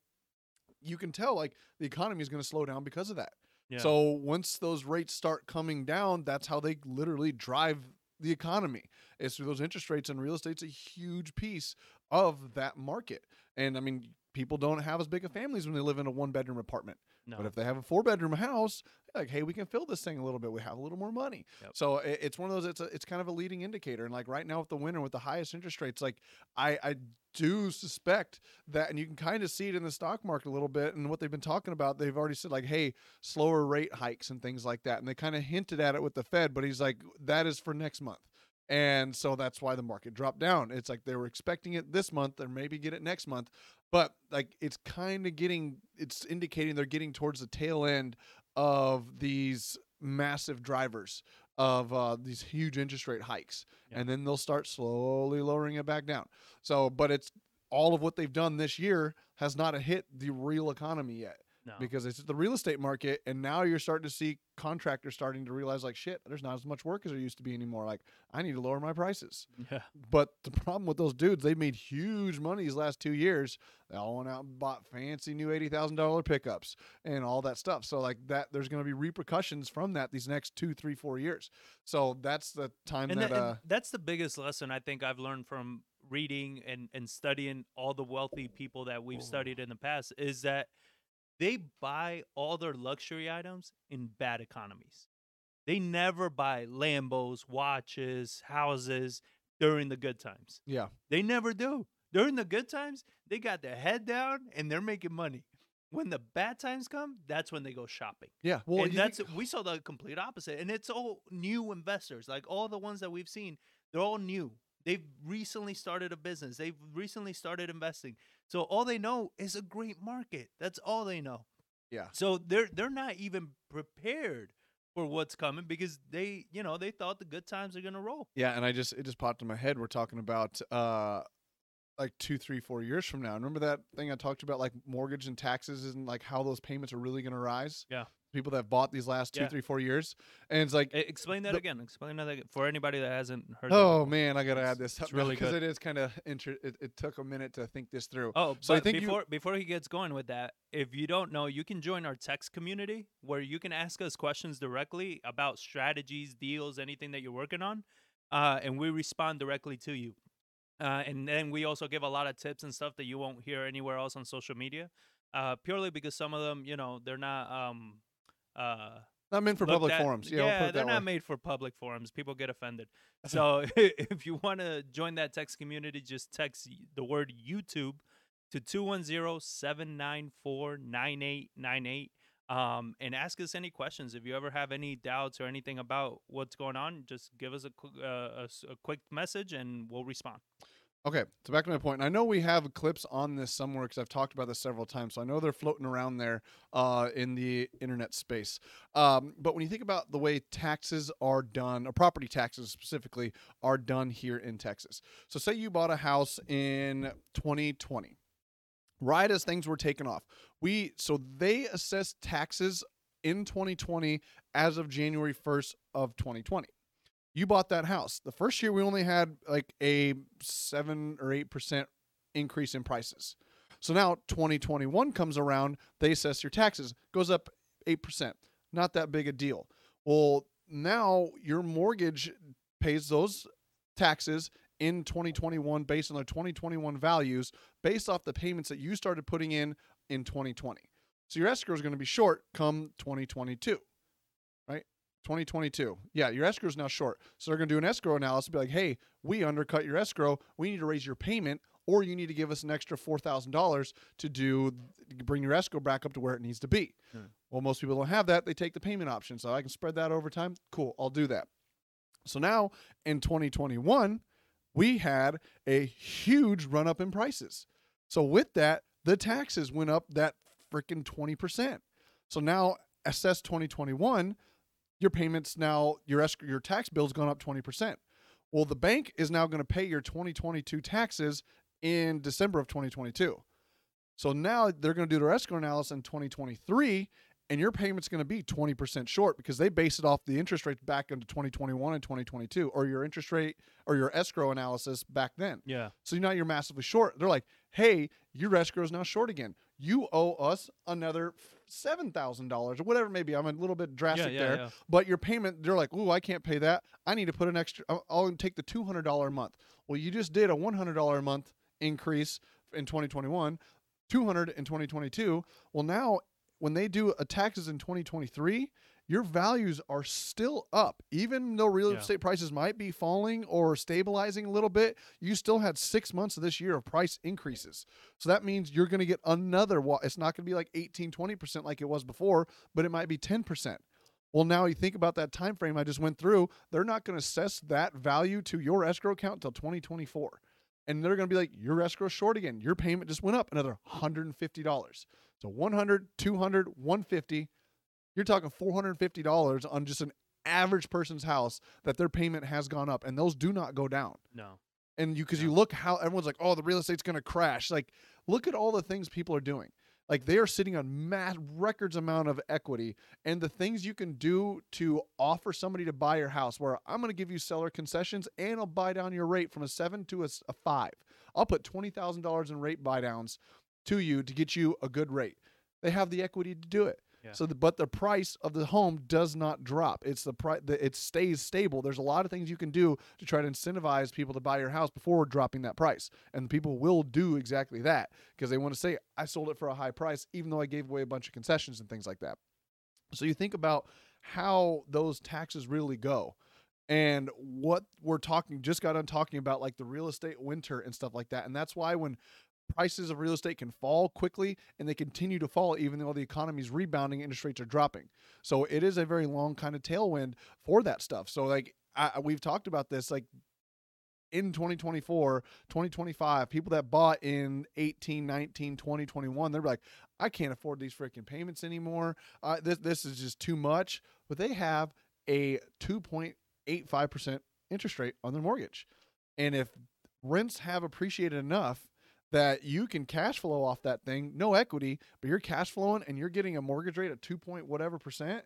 you can tell like the economy is going to slow down because of that. Yeah. so once those rates start coming down that's how they literally drive the economy is through those interest rates and real estate's a huge piece of that market. And i mean people don't have as big of families when they live in a one bedroom apartment no. but if they have a four bedroom house, like, hey, we can fill this thing a little bit. We have a little more money. Yep. So it, it's one of those. It's a, it's kind of a leading indicator. And like right now with the winter with the highest interest rates, like I I do suspect that, and you can kind of see it in the stock market a little bit. And what they've been talking about, they've already said like, hey, slower rate hikes and things like that. And they kind of hinted at it with the Fed, but he's like, that is for next month. And so that's why the market dropped down. It's like they were expecting it this month or maybe get it next month. But like it's kind of getting, it's indicating they're getting towards the tail end of these massive drivers of uh, these huge interest rate hikes. Yeah. And then they'll start slowly lowering it back down. So, but it's all of what they've done this year has not hit the real economy yet. No. because it's the real estate market and now you're starting to see contractors starting to realize like shit there's not as much work as there used to be anymore. Like i need to lower my prices. Yeah. but the problem with those dudes they made huge money these last two years. They all went out and bought fancy new $80000 pickups and all that stuff. So like that there's going to be repercussions from that these next two three four years. So that's the time And, that tha- and uh that's the biggest lesson I think I've learned from reading and, and studying all the wealthy people that we've studied in the past is that they buy all their luxury items in bad economies. They never buy Lambos, watches, houses during the good times. yeah They never do. During the good times, they got their head down and they're making money. When the bad times come, that's when they go shopping. yeah well and that's we saw the complete opposite. And it's all new investors. Like all the ones that we've seen, they're all new. They've recently started a business. They've recently started investing. So all they know is a great market. That's all they know. yeah So they're they're not even prepared for what's coming because they, you know, they thought the good times are gonna roll. Yeah, and I just it just popped in my head. We're talking about uh like two, three, four years from now. Remember that thing I talked about, like mortgage and taxes, and like how those payments are really going to rise. Yeah. People that have bought these last two, Yeah. three, four years, and it's like, Explain that The- again. Explain that again for anybody that hasn't heard. oh man, I got to add this it's really because it is kind of inter- it, it took a minute to think this through. Oh, So I think you- before before he gets going with that, if you don't know, you can join our text community where you can ask us questions directly about strategies, deals, anything that you're working on, uh, and we respond directly to you. Uh, and then we also give a lot of tips and stuff that you won't hear anywhere else on social media, uh, purely because some of them, you know, they're not. Um, uh, Not meant for public at- forums. Yeah, put they're not way. made for public forums. People get offended. So if you want to join that text community, just text the word YouTube to 210-794-9898 um, and ask us any questions. If you ever have any doubts or anything about what's going on, just give us a, uh, a a quick message and we'll respond. Okay, so back to my point. I know we have clips on this somewhere because I've talked about this several times. So I know they're floating around there uh, in the internet space. Um, but when you think about the way taxes are done, or property taxes specifically, are done here in Texas. So say you bought a house in 2020, right as things were taken off. We so they assess taxes in 2020 as of January 1st of 2020 you bought that house. The first year we only had like a seven or eight percent increase in prices. So now 2021 comes around, they assess your taxes, goes up eight percent. Not that big a deal. Well, now your mortgage pays those taxes in 2021 based on their 2021 values, based off the payments that you started putting in in 2020. So your escrow is going to be short come 2022. 2022. Yeah, your escrow is now short. So they're going to do an escrow analysis and be like, hey, we undercut your escrow. We need to raise your payment, or you need to give us an extra $4,000 to do bring your escrow back up to where it needs to be. Hmm. Well, most people don't have that. They take the payment option. So I can spread that over time. Cool, I'll do that. So now in 2021, we had a huge run up in prices. So with that, the taxes went up that freaking 20%. So now assess 2021 your payments now your escrow, your tax bill's gone up 20%. Well, the bank is now going to pay your 2022 taxes in December of 2022. So now they're going to do their escrow analysis in 2023 and your payment's going to be 20% short because they base it off the interest rates back into 2021 and 2022 or your interest rate or your escrow analysis back then. Yeah. So now you're massively short. They're like, hey, your escrow is now short again. You owe us another seven thousand dollars or whatever maybe. I'm a little bit drastic yeah, there, yeah. but your payment, they're like, ooh, I can't pay that. I need to put an extra. I'll, I'll take the two hundred dollar a month. Well, you just did a one hundred dollar a month increase in 2021, 200 in 2022. Well, now when they do a taxes in 2023, your values are still up. Even though real Yeah. estate prices might be falling or stabilizing a little bit, you still had six months of this year of price increases. So that means you're going to get another, it's not going to be like 18, 20% like it was before, but it might be 10%. Well, now you think about that time frame I just went through, they're not going to assess that value to your escrow account until 2024. And they're going to be like, your escrow short again. Your payment just went up another $150. So 100, 200, 150. You're talking $450 on just an average person's house that their payment has gone up and those do not go down. No. And you cuz you look how everyone's like, "Oh, the real estate's going to crash." Like look at all the things people are doing. Like they are sitting on mass records amount of equity, and the things you can do to offer somebody to buy your house, where I'm going to give you seller concessions and I'll buy down your rate from a seven to a five. I'll put twenty thousand dollars in rate buy downs to you to get you a good rate. They have the equity to do it. So, the, but the price of the home does not drop. It's the price. It stays stable. There's a lot of things you can do to try to incentivize people to buy your house before dropping that price, and people will do exactly that because they want to say, "I sold it for a high price, even though I gave away a bunch of concessions and things like that." So you think about how those taxes really go. And what we're talking, just got done talking about like the real estate winter and stuff like that. And that's why when prices of real estate can fall quickly and they continue to fall even though the economy is rebounding interest rates are dropping. So it is a very long kind of tailwind for that stuff. So like I, we've talked about this like in 2024 2025 people that bought in 18 19 20 21 they're like i can't afford these freaking payments anymore. Uh, this, this is just too much. But they have a 2.85% interest rate on their mortgage. And if rents have appreciated enough that you can cash flow off that thing, no equity, but you're cash flowing and you're getting a mortgage rate of two point whatever percent.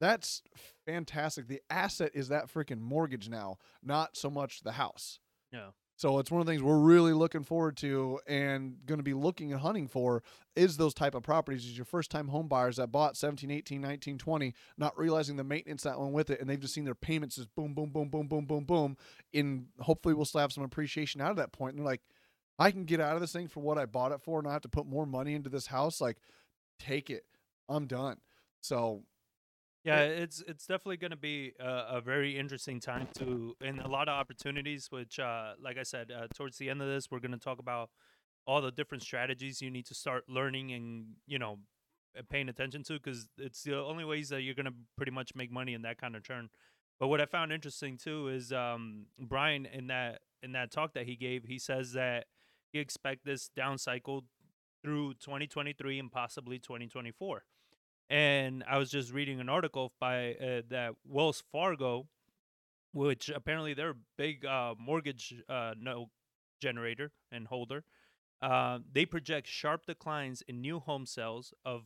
That's fantastic. The asset is that freaking mortgage now, not so much the house. Yeah. So it's one of the things we're really looking forward to and going to be looking and hunting for is those type of properties is your first time home buyers that bought 17, 18, 19, 20, not realizing the maintenance that went with it and they've just seen their payments just boom, boom, boom, boom, boom, boom, boom. And hopefully we'll still have some appreciation out of that point. And they're like, I can get out of this thing for what I bought it for and I have to put more money into this house. Like, take it. I'm done. So Yeah, it's it's definitely going to be a, a very interesting time to, and a lot of opportunities. Which, uh, like I said, uh, towards the end of this, we're going to talk about all the different strategies you need to start learning and you know uh, paying attention to, because it's the only ways that you're going to pretty much make money in that kind of turn. But what I found interesting too is um, Brian in that in that talk that he gave, he says that he expect this down cycle through 2023 and possibly 2024 and I was just reading an article by uh, that Wells Fargo, which apparently they're a big uh, mortgage uh, note generator and holder. Uh, they project sharp declines in new home sales of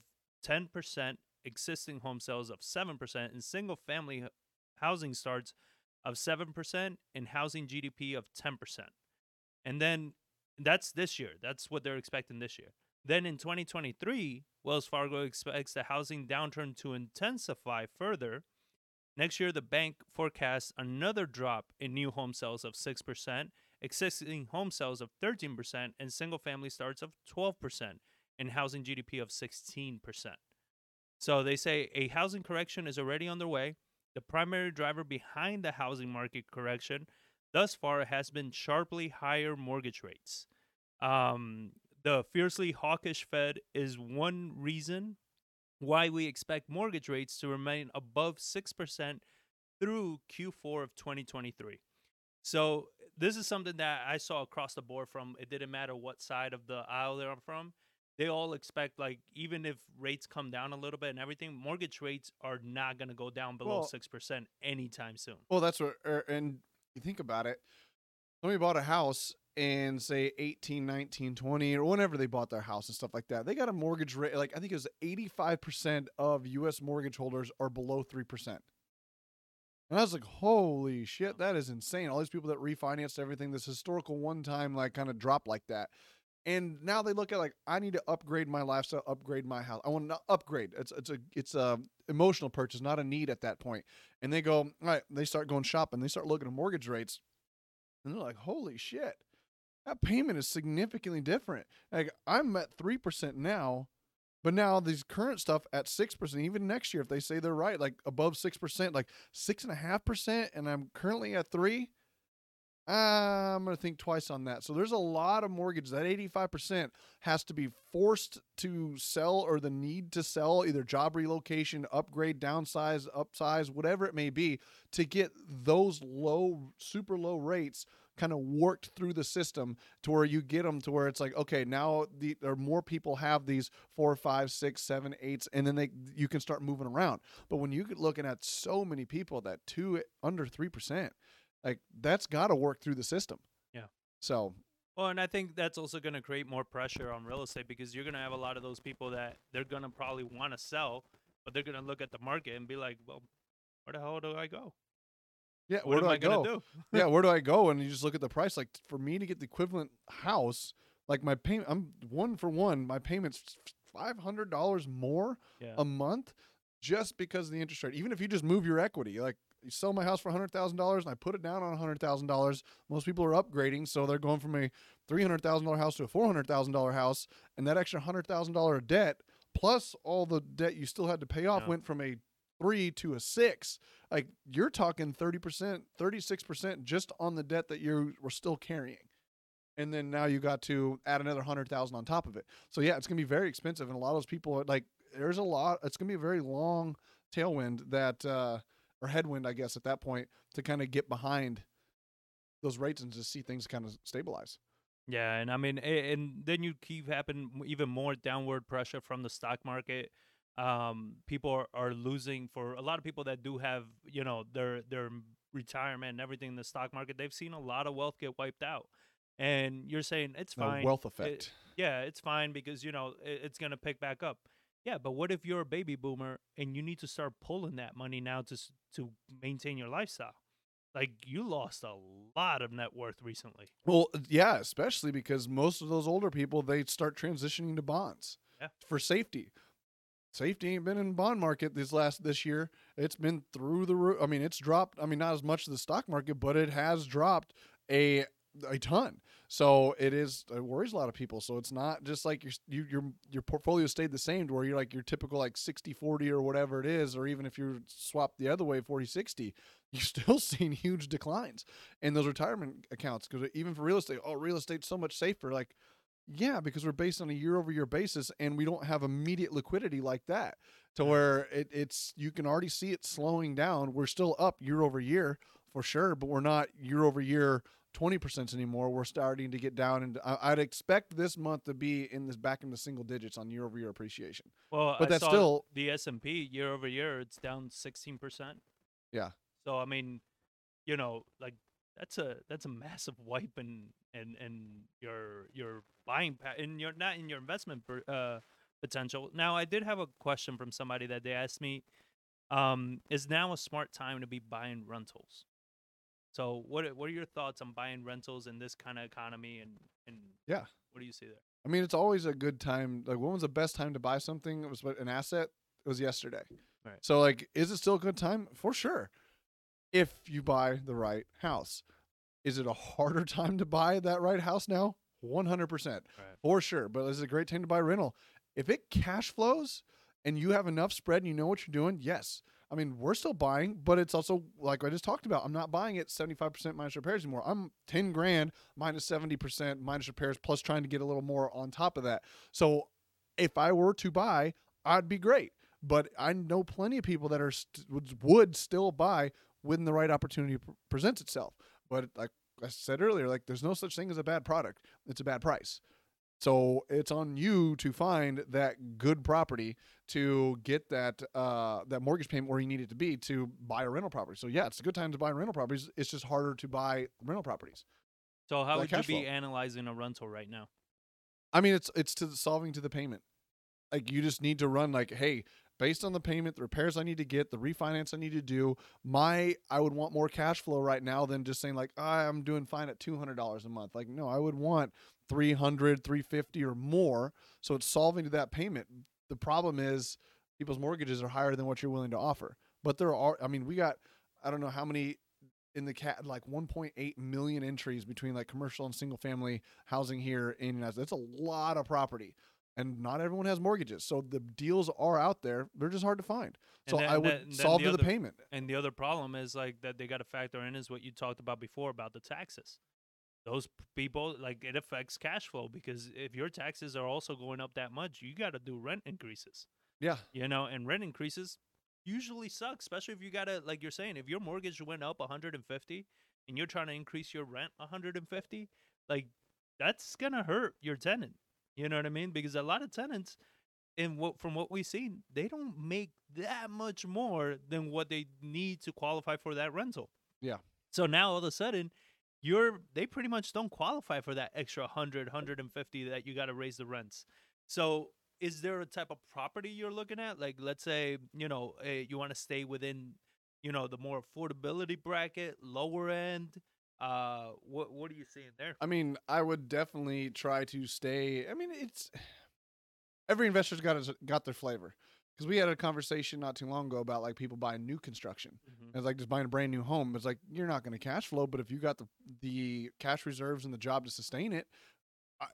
10%, existing home sales of 7%, and single family housing starts of 7%, and housing GDP of 10%. And then that's this year. That's what they're expecting this year. Then in 2023, Wells Fargo expects the housing downturn to intensify further. Next year, the bank forecasts another drop in new home sales of 6%, existing home sales of 13%, and single family starts of 12%, and housing GDP of 16%. So they say a housing correction is already underway. The primary driver behind the housing market correction thus far has been sharply higher mortgage rates. Um, the fiercely hawkish Fed is one reason why we expect mortgage rates to remain above 6% through Q4 of 2023. So, this is something that I saw across the board from it didn't matter what side of the aisle they're from. They all expect, like, even if rates come down a little bit and everything, mortgage rates are not going to go down below Well- 6% anytime soon. Well, that's what, er, and you think about it. Somebody bought a house in say 18, 19, 20, or whenever they bought their house and stuff like that. They got a mortgage rate, like I think it was 85% of US mortgage holders are below 3%. And I was like, holy shit, that is insane. All these people that refinanced everything, this historical one time, like kind of drop like that. And now they look at like I need to upgrade my lifestyle, upgrade my house. I want to upgrade. It's it's a it's a emotional purchase, not a need at that point. And they go, all right, they start going shopping. They start looking at mortgage rates, and they're like, holy shit, that payment is significantly different. Like I'm at three percent now, but now these current stuff at six percent. Even next year, if they say they're right, like above six percent, like six and a half percent, and I'm currently at three. Uh, I'm going to think twice on that. So there's a lot of mortgage. That 85% has to be forced to sell or the need to sell, either job relocation, upgrade, downsize, upsize, whatever it may be, to get those low, super low rates kind of worked through the system to where you get them to where it's like, okay, now the there are more people have these four, five, six, seven, eights, and then they you can start moving around. But when you get looking at so many people that two under three percent, like that's got to work through the system. Yeah. So Well, and I think that's also going to create more pressure on real estate because you're going to have a lot of those people that they're going to probably want to sell, but they're going to look at the market and be like, "Well, where the hell do I go? Yeah, where am do I, I go? do?" yeah, where do I go? And you just look at the price. Like for me to get the equivalent house, like my payment, I'm one for one. My payment's five hundred dollars more yeah. a month just because of the interest rate. Even if you just move your equity, like you sell my house for hundred thousand dollars and I put it down on hundred thousand dollars. Most people are upgrading, so they're going from a three hundred thousand dollar house to a four hundred thousand dollar house, and that extra hundred thousand dollar debt plus all the debt you still had to pay off Yeah. went from a three to a six. Like you're talking thirty percent, thirty six percent just on the debt that you were still carrying. And then now you got to add another hundred thousand on top of it. So yeah, it's gonna be very expensive, and a lot of those people are like, there's a lot. It's gonna be a very long tailwind that, uh, or headwind, I guess, at that point to kind of get behind those rates and just see things kind of stabilize. Yeah, and I mean, and then you keep having even more downward pressure from the stock market. Um, people are, are losing for a lot of people that do have, you know, their their retirement and everything in the stock market. They've seen a lot of wealth get wiped out, and you're saying it's The fine. wealth It- effect. yeah, it's fine because you know it, it's gonna pick back up. Yeah, but what if you're a baby boomer and you need to start pulling that money now to to maintain your lifestyle? Like you lost a lot of net worth recently. Well, yeah, especially because most of those older people they start transitioning to bonds Yeah. for safety. Safety ain't been in the bond market this last this year. It's been through the roof. I mean, it's dropped. I mean, not as much as the stock market, but it has dropped a a ton. So it is it worries a lot of people. So it's not just like your you, your your portfolio stayed the same to where you're like your typical like 60 40 or whatever it is or even if you swap the other way 40 60, you're still seeing huge declines in those retirement accounts because even for real estate, oh, real estate's so much safer. Like, yeah, because we're based on a year over year basis and we don't have immediate liquidity like that to where it, it's you can already see it slowing down. We're still up year over year for sure, but we're not year over year. 20% anymore. We're starting to get down and I'd expect this month to be in this back into single digits on year over year appreciation. Well, But I that's still- the S and P year over year. It's down sixteen percent. Yeah. So I mean, you know, like that's a that's a massive wipe in and and your your buying pa- in your not in your investment per, uh potential. Now, I did have a question from somebody that they asked me, um, is now a smart time to be buying rentals? So what are- what are your thoughts on buying rentals in this kind of economy and and Yeah. what do you see there? I mean, it's always a good time. Like, when was the best time to buy something? It was an asset. It was yesterday. Right. So, like, is it still a good time? For sure. If you buy the right house, is it a harder time to buy that right house now? One hundred percent, Right. for sure. But is it a great time to buy rental? If it cash flows and you have enough spread and you know what you're doing, yes. I mean, we're still buying, but it's also like I just talked about. I'm not buying it 75% minus repairs anymore. I'm 10 grand minus 70% minus repairs plus trying to get a little more on top of that. So if I were to buy, I'd be great. But I know plenty of people that are st- would, still buy when the right opportunity pr- presents itself. But like I said earlier, like there's no such thing as a bad product. It's a bad price. So it's on you to find that good property to get that uh, that mortgage payment where you need it to be to buy a rental property. So yeah, it's a good time to buy rental properties. It's just harder to buy rental properties. So how would you be flow. analyzing a rental right now? I mean, it's it's to the solving to the payment. Like you just need to run like, hey, based on the payment, the repairs I need to get, the refinance I need to do, my I would want more cash flow right now than just saying like, ah, I'm doing fine at two hundred dollars a month. Like, no, I would want 300 350 or more. So it's solving to that payment. The problem is people's mortgages are higher than what you're willing to offer. But there are, I mean, we got, I don't know how many in the cat like 1.8 million entries between like commercial and single family housing here in United States. That's a lot of property. And not everyone has mortgages. So the deals are out there. They're just hard to find. So then- I would then- then solve the to the other- payment. And the other problem is like that they got to factor in is what you talked about before about the taxes. Those people like it affects cash flow because if your taxes are also going up that much, you got to do rent increases. Yeah. You know, and rent increases usually suck, especially if you got to like you're saying if your mortgage went up 150 and you're trying to increase your rent 150, like that's going to hurt your tenant. You know what I mean? Because a lot of tenants and what from what we've seen, they don't make that much more than what they need to qualify for that rental. Yeah. So now all of a sudden, you're they pretty much don't qualify for that extra 100 150 that you got to raise the rents so is there a type of property you're looking at like let's say you know eh, you want to stay within you know the more affordability bracket lower end uh what what are you seeing there I mean, I would definitely try to stay. I mean, it's every investor's got his, got their flavor. Because we had a conversation not too long ago about like people buying new construction. Mhm. It's like just buying a brand new home. It's like you're not going to cash flow, but if you got the the cash reserves and the job to sustain it,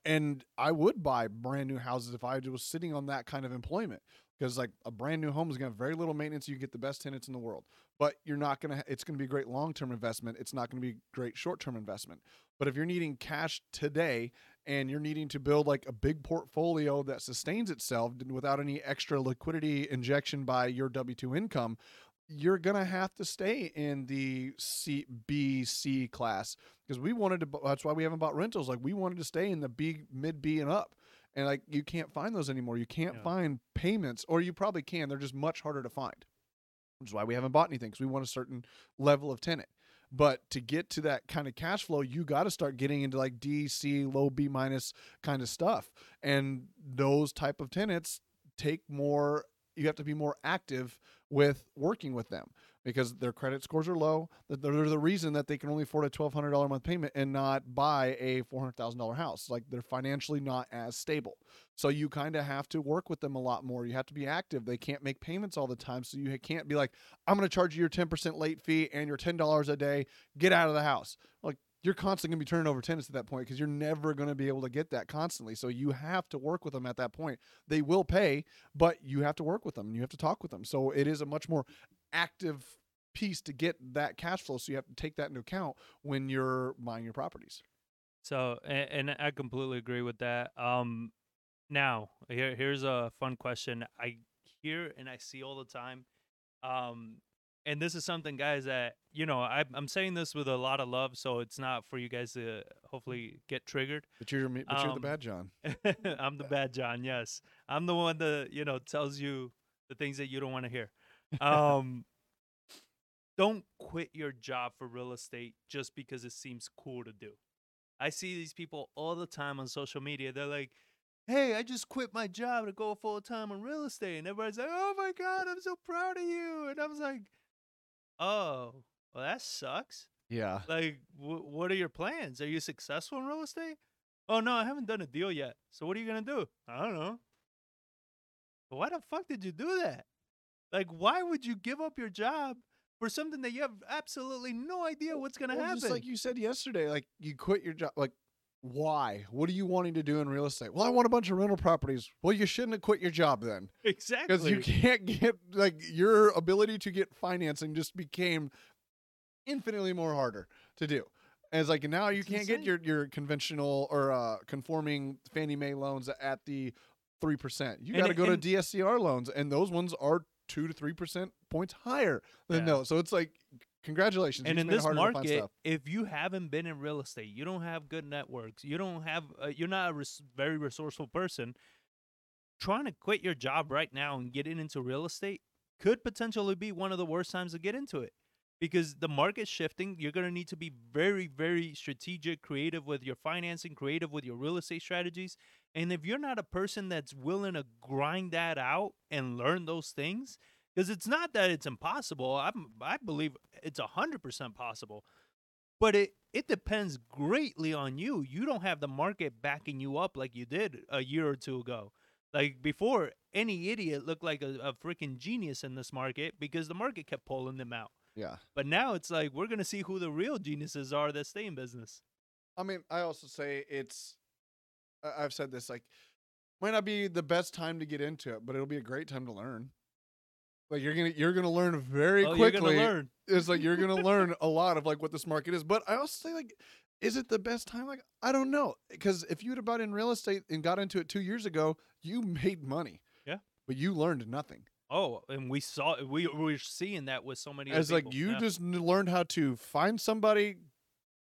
and I would buy brand new houses if I was sitting on that kind of employment. Because like a brand new home is going to have very little maintenance. You get the best tenants in the world, but you're not going to. It's going to be a great long term investment. It's not going to be great short term investment. But if you're needing cash today and you're needing to build like a big portfolio that sustains itself without any extra liquidity injection by your W two income, you're gonna have to stay in the C B C class because we wanted to. That's why we haven't bought rentals. Like we wanted to stay in the B mid B and up, and like you can't find those anymore. You can't Yeah. find payments, or you probably can. They're just much harder to find. Which is why we haven't bought anything because we want a certain level of tenant. But to get to that kind of cash flow, you got to start getting into like D, C, low B minus kind of stuff. And those type of tenants take more. You have to be more active with working with them because their credit scores are low. They're the reason that they can only afford a twelve hundred dollar month payment and not buy a four hundred thousand dollar house. Like they're financially not as stable. So you kind of have to work with them a lot more. You have to be active. They can't make payments all the time, so you can't be like, "I'm going to charge you your ten percent late fee and your ten dollars a day. Get out of the house." Like you're constantly going to be turning over tenants at that point because you're never going to be able to get that constantly. So you have to work with them at that point. They will pay, but you have to work with them and you have to talk with them. So it is a much more active piece to get that cash flow. So you have to take that into account when you're buying your properties. So, and, and I completely agree with that. Um, now here here's a fun question I hear and I see all the time. Um, and this is something, guys, that you know I, I'm saying this with a lot of love, so it's not for you guys to hopefully get triggered. But you're but you're the Um, bad John. I'm the bad John. Yes, I'm the one that you know tells you the things that you don't want to hear. Um, don't quit your job for real estate just because it seems cool to do. I see these people all the time on social media. They're like, "Hey, I just quit my job to go full time on real estate," and everybody's like, "Oh my god, I'm so proud of you!" And I was like, "Oh, well, that sucks." Yeah. Like, wh- what are your plans? Are you successful in real estate? Oh no, I haven't done a deal yet. So what are you gonna do? I don't know. Why the fuck did you do that? Like, why would you give up your job for something that you have absolutely no idea what's gonna Well, happen? Just like you said yesterday, like you quit your job. Like, why? What are you wanting to do in real estate? Well, I want a bunch of rental properties. Well, you shouldn't have quit your job then, exactly. because you can't get like your ability to get financing just became infinitely more harder to do. And it's like now you It's can't get your your conventional or uh, conforming Fannie Mae loans at the three percent. You got to go to DSCR loans, and those ones are two to three percent points higher than Yeah. those. So it's like, congratulations. and in just made it this harder to find market, if you haven't been in real estate, you don't have good networks, you don't have, uh, you're not a res- very resourceful person. Trying to quit your job right now and get into real estate could potentially be one of the worst times to get into it because the market's shifting. You're going to need to be very, very strategic, creative with your financing, creative with your real estate strategies. And if you're not a person that's willing to grind that out and learn those things, because it's not that it's impossible. I'm, I believe it's hundred percent possible, but it it depends greatly on you. You don't have the market backing you up like you did a year or two ago. Like before, any idiot looked like a, a freaking genius in this market because the market kept pulling them out. Yeah. But now it's like we're gonna see who the real geniuses are that stay in business. I mean, I also say it's. I've said this like, might not be the best time to get into it, but it'll be a great time to learn. Like you're gonna you're gonna learn very oh, you're quickly. learn. It's like you're gonna learn a lot of like what this market is. But I also say like, is it the best time? Like I don't know, because if you'd have bought in real estate and got into it two years ago, you made money. Yeah. But you learned nothing. Oh, and we saw we we're seeing that with so many. As like you Yeah. just learned how to find somebody,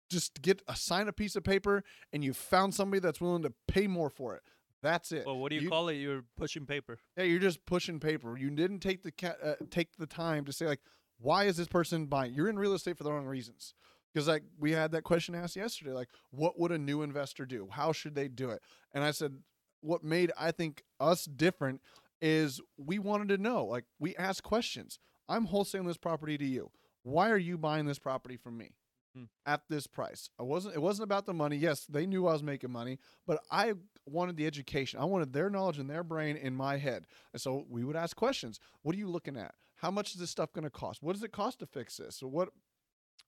just get a sign a piece of paper, and you found somebody that's willing to pay more for it. That's it. Well, what do you, call it? You're pushing paper. Yeah, you're just pushing paper. You didn't take the ca- uh, take the time to say like, why is this person buying? You're in real estate for the wrong reasons. Because like we had that question asked yesterday, like what would a new investor do? How should they do it? And I said, what made I think us different is we wanted to know. Like we asked questions. I'm wholesaling this property to you. Why are you buying this property from me? Hmm. At this price, I wasn't. It wasn't about the money. Yes, they knew I was making money, but I wanted the education. I wanted their knowledge in their brain in my head. And so we would ask questions. What are you looking at? How much is this stuff going to cost? What does it cost to fix this? So what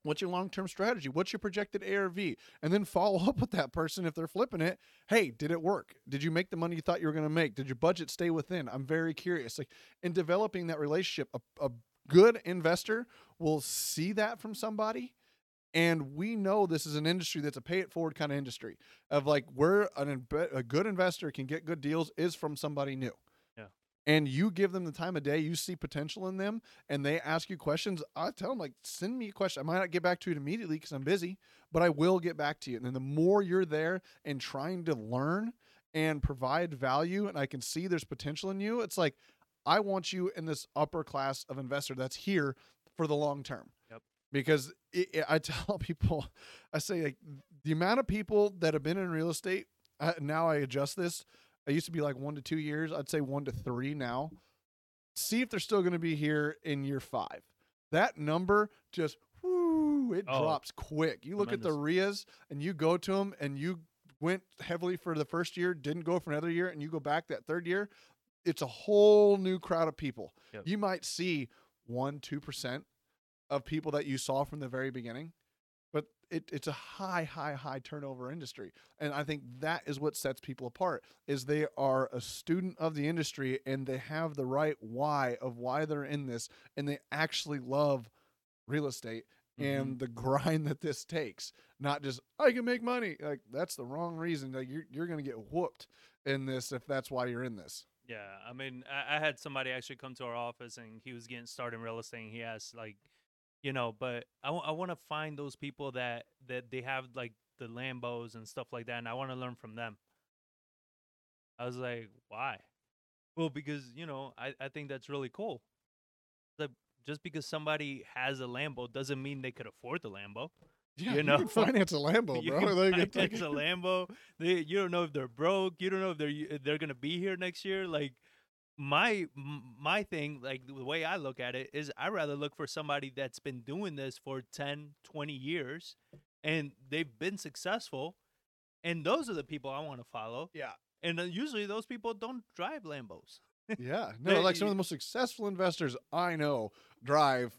What's your long term strategy? What's your projected ARV? And then follow up with that person if they're flipping it. Hey, did it work? Did you make the money you thought you were going to make? Did your budget stay within? I'm very curious. Like in developing that relationship, a, a good investor will see that from somebody. And we know this is an industry that's a pay it forward kind of industry of like where an, a good investor can get good deals is from somebody new and you give them the time of day, you see potential in them, and they ask you questions, I tell them like, send me a question. I might not get back to it immediately because I'm busy, but I will get back to you. And then the more you're there and trying to learn and provide value, and I can see there's potential in you, it's like I want you in this upper class of investor that's here for the long term. Yep. Because it, it, I tell people, I say like the amount of people that have been in real estate. Uh, now I adjust this I used to be like one to two years. I'd say one to three now. See if they're still going to be here in year five. That number just whoo, it Oh, drops quick. You look at the REIAs and you go to them and you went heavily for the first year, didn't go for another year, and you go back that third year, it's a whole new crowd of people. Yep. You might see one, two percent of people that you saw from the very beginning but it, it's a high high high turnover industry and i think that is what sets people apart is they are a student of the industry and they have the right why of why they're in this and they actually love real estate and mm-hmm. the grind that this takes not just i can make money like that's the wrong reason like you're, you're gonna get whooped in this if that's why you're in this Yeah, I mean, I, I had somebody actually come to our office and he was getting started in real estate. And he asked, like, you know, but I want to find those people that that they have like the Lambos and stuff like that, and I want to learn from them. I was like, why? Well, because you know, I I think that's really cool. Like, just because somebody has a Lambo doesn't mean they could afford the Lambo. yeah You know? can finance a lambo bro it's finance a Lambo. They, you don't know if they're broke. You don't know if they're if they're gonna be here next year. Like my my thing, like the way I look at it is, I rather look for somebody that's been doing this for 10, 20 years, and they've been successful, and those are the people I want to follow. yeah And usually those people don't drive Lambos. Yeah, no, They- like some of the most successful investors I know drive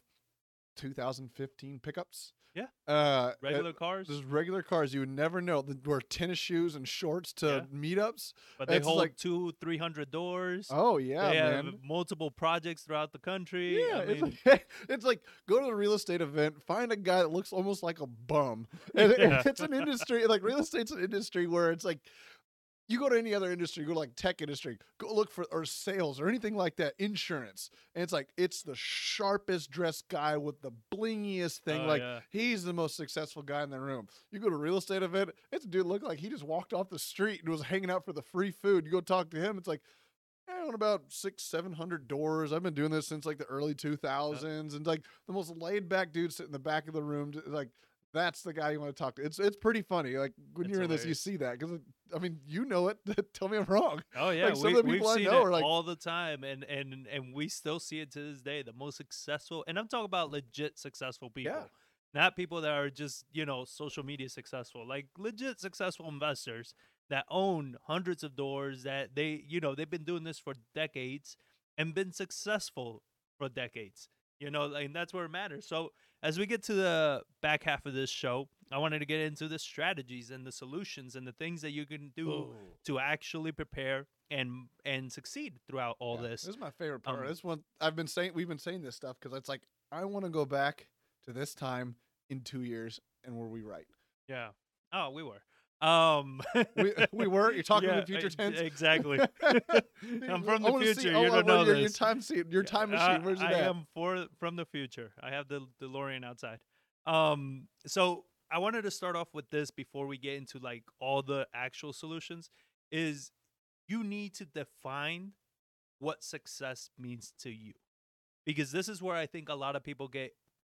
2015 pickups. Yeah. uh, Regular uh, cars, just regular cars. You would never know. They wear tennis shoes and shorts to Yeah. meetups. but they it's hold like- two, three hundred doors. Oh yeah, they man. have multiple projects throughout the country. Yeah, I it's, like, it's like go to a real estate event, find a guy that looks almost like a bum. And, and Yeah. it's an industry like real estate's an industry where it's like you go to any other industry, go to like tech industry, go look for or sales or anything like that, insurance. And it's like it's the sharpest dressed guy with the blingiest thing. Oh, like yeah. he's the most successful guy in the room. You go to a real estate event, it's a dude look like he just walked off the street and was hanging out for the free food. You go talk to him, it's like I own about six, seven hundred doors. I've been doing this since like the early two thousands, and like the most laid back dude sitting in the back of the room. Like that's the guy you want to talk to. It's it's pretty funny. Like when It's you're in this, you see that because I mean you know it. Tell me I'm wrong. Oh yeah, Like, some we, of the people I know are like- all the time, and and and we still see it to this day. The most successful, and I'm talking about legit successful people, Yeah. not people that are just you know social media successful, like legit successful investors that own hundreds of doors. That they you know they've been doing this for decades and been successful for decades. You know, and that's where it matters. So as we get to the back half of this show, I wanted to get into the strategies and the solutions and the things that you can do to actually prepare and and succeed throughout all Yeah, this. This is my favorite part. Um, this one I've been saying. We've been saying this stuff because it's like I want to go back to this time in two years and were we right? Yeah. Oh, we were. Um We, we were. You're talking yeah, in future tense. Exactly. I'm from the see- future. oh, you don't know your, your time se- your time machine. I- Where's it I at? am for from the future. I have the DeLorean outside. Um, so I wanted to start off with this before we get into like all the actual solutions. Is you need to define what success means to you, because this is where I think a lot of people get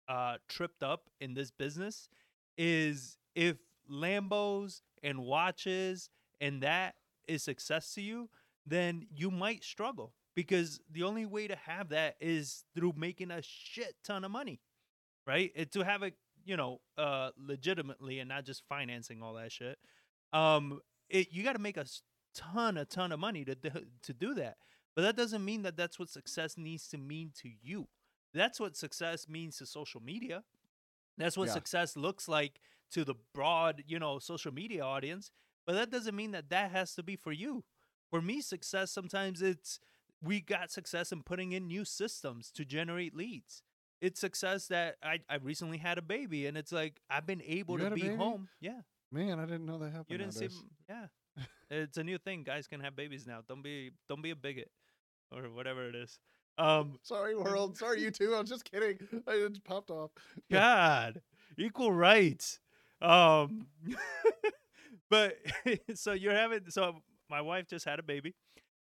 uh tripped up in this business. is if Lambos and watches and that is success to you, then you might struggle because the only way to have that is through making a shit ton of money, right? And to have it, you know, uh, legitimately and not just financing all that shit. Um, it you got to make a ton, a ton of money to to do that. But that doesn't mean that that's what success needs to mean to you. That's what success means to social media. That's what Yeah. success looks like to the broad, you know, social media audience. But that doesn't mean that that has to be for you. For me, success sometimes it's we got success in putting in new systems to generate leads. It's success that I, I recently had a baby and it's like I've been able You to be baby? home. Yeah. Man, I didn't know that happened. You didn't see nowadays. m- yeah. it's a new thing. Guys can have babies now. Don't be don't be a bigot or whatever it is. Um Sorry, world. Sorry, you too. I was just kidding. I just popped off. God, equal rights. Um, but so you're having so my wife just had a baby,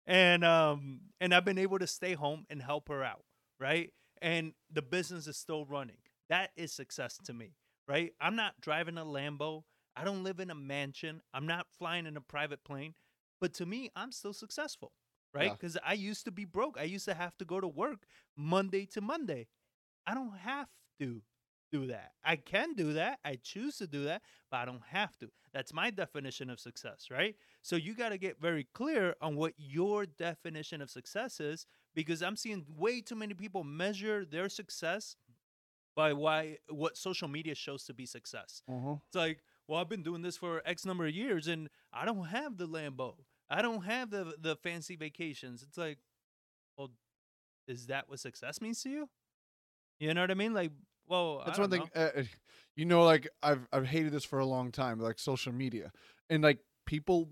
and um, and I've been able to stay home and help her out, right? And the business is still running. That is success to me, right? I'm not driving a Lambo. I don't live in a mansion. I'm not flying in a private plane, but to me, I'm still successful, right? Yeah. Because I used to be broke. I used to have to go to work Monday to Monday. I don't have to do that. I can do that. I choose to do that, but I don't have to. That's my definition of success, right? So you got to get very clear on what your definition of success is because I'm seeing way too many people measure their success by why what social media shows to be success. Uh-huh. It's like, well, I've been doing this for X number of years and I don't have the Lambo. I don't have the the fancy vacations. It's like, well, is that what success means to you? You know what I mean? Like, well, That's one don't thing. know. Uh, uh, you know, like I've I've hated this for a long time, like social media, and like people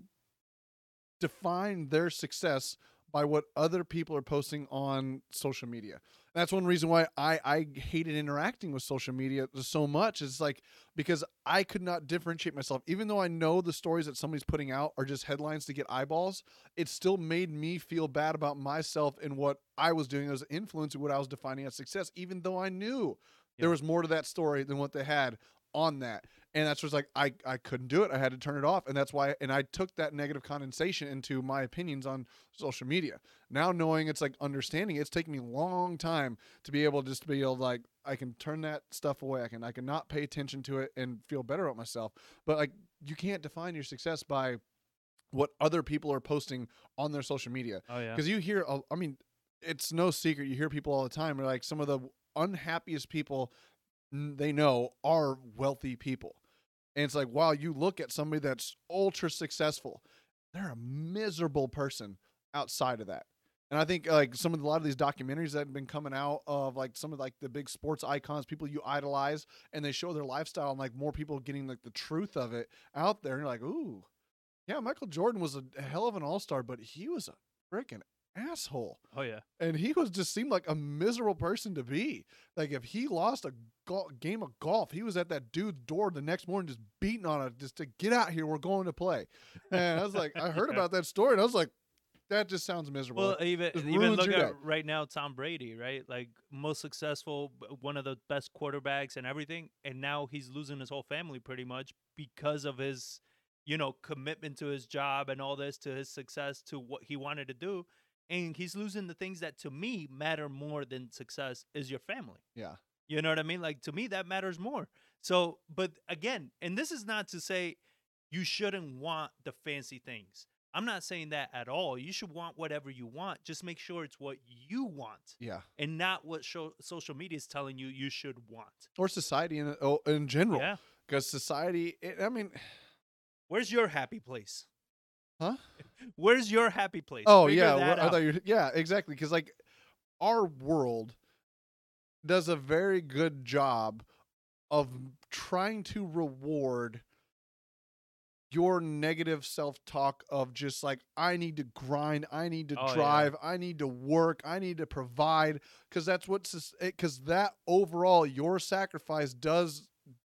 define their success by what other people are posting on social media. That's one reason why I I hated interacting with social media so much. It's like because I could not differentiate myself, even though I know the stories that somebody's putting out are just headlines to get eyeballs. It still made me feel bad about myself and what I was doing as influencing what I was defining as success, even though I knew Yeah. there was more to that story than what they had on that. And that's just like I, I couldn't do it. I had to turn it off. And that's why and I took that negative condensation into my opinions on social media. Now knowing it's like understanding it's taken me a long time to be able to just be able to like I can turn that stuff away. I can I can not pay attention to it and feel better about myself. But like you can't define your success by what other people are posting on their social media Oh yeah. because you hear I mean it's no secret you hear people all the time are like some of the unhappiest people they know are wealthy people and it's like wow you look at somebody that's ultra successful. They're a miserable person outside of that and i think like some of the, a lot of these documentaries that have been coming out of like some of like the big sports icons people you idolize and they show their lifestyle and like more people getting like the truth of it out there and you're like ooh yeah michael jordan was a hell of an all-star but he was a freaking asshole Oh yeah. and he was just seemed like a miserable person to be. Like if he lost a gol- game of golf, he was at that dude's door the next morning just beating on it just to get out here. We're going to play. And I was like, I heard about that story, and I was like, that just sounds miserable. Well, even even look at day. right now Tom Brady, right? Like most successful, one of the best quarterbacks and everything, and now he's losing his whole family pretty much because of his, you know, commitment to his job and all this to his success to what he wanted to do, and he's losing the things that to me matter more than success is your family. yeah, You know what I mean? Like to me, that matters more. So, but again, and this is not to say you shouldn't want the fancy things. I'm not saying that at all. You should want whatever you want. Just make sure it's what you want yeah, and not what show, social media is telling you you should want. or society in oh, in general. Yeah. Because society, it, I mean, Where's your happy place? Huh? Where's your happy place? Oh Figure yeah, I thought you. Yeah, exactly. Because like our world does a very good job of trying to reward your negative self-talk of just like I need to grind, I need to Oh, yeah. drive, I need to work, I need to provide because that's what because eh, that overall your sacrifice does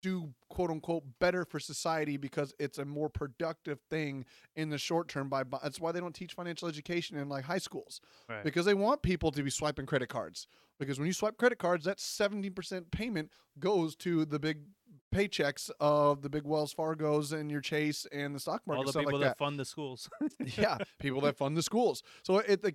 do quote unquote better for society because it's a more productive thing in the short term by that's why they don't teach financial education in like high schools Right. because they want people to be swiping credit cards because when you swipe credit cards that 70% payment goes to the big paychecks of the big Wells Fargo's and your Chase and the stock market All the people like that fund the schools. yeah, people that fund the schools. So it the,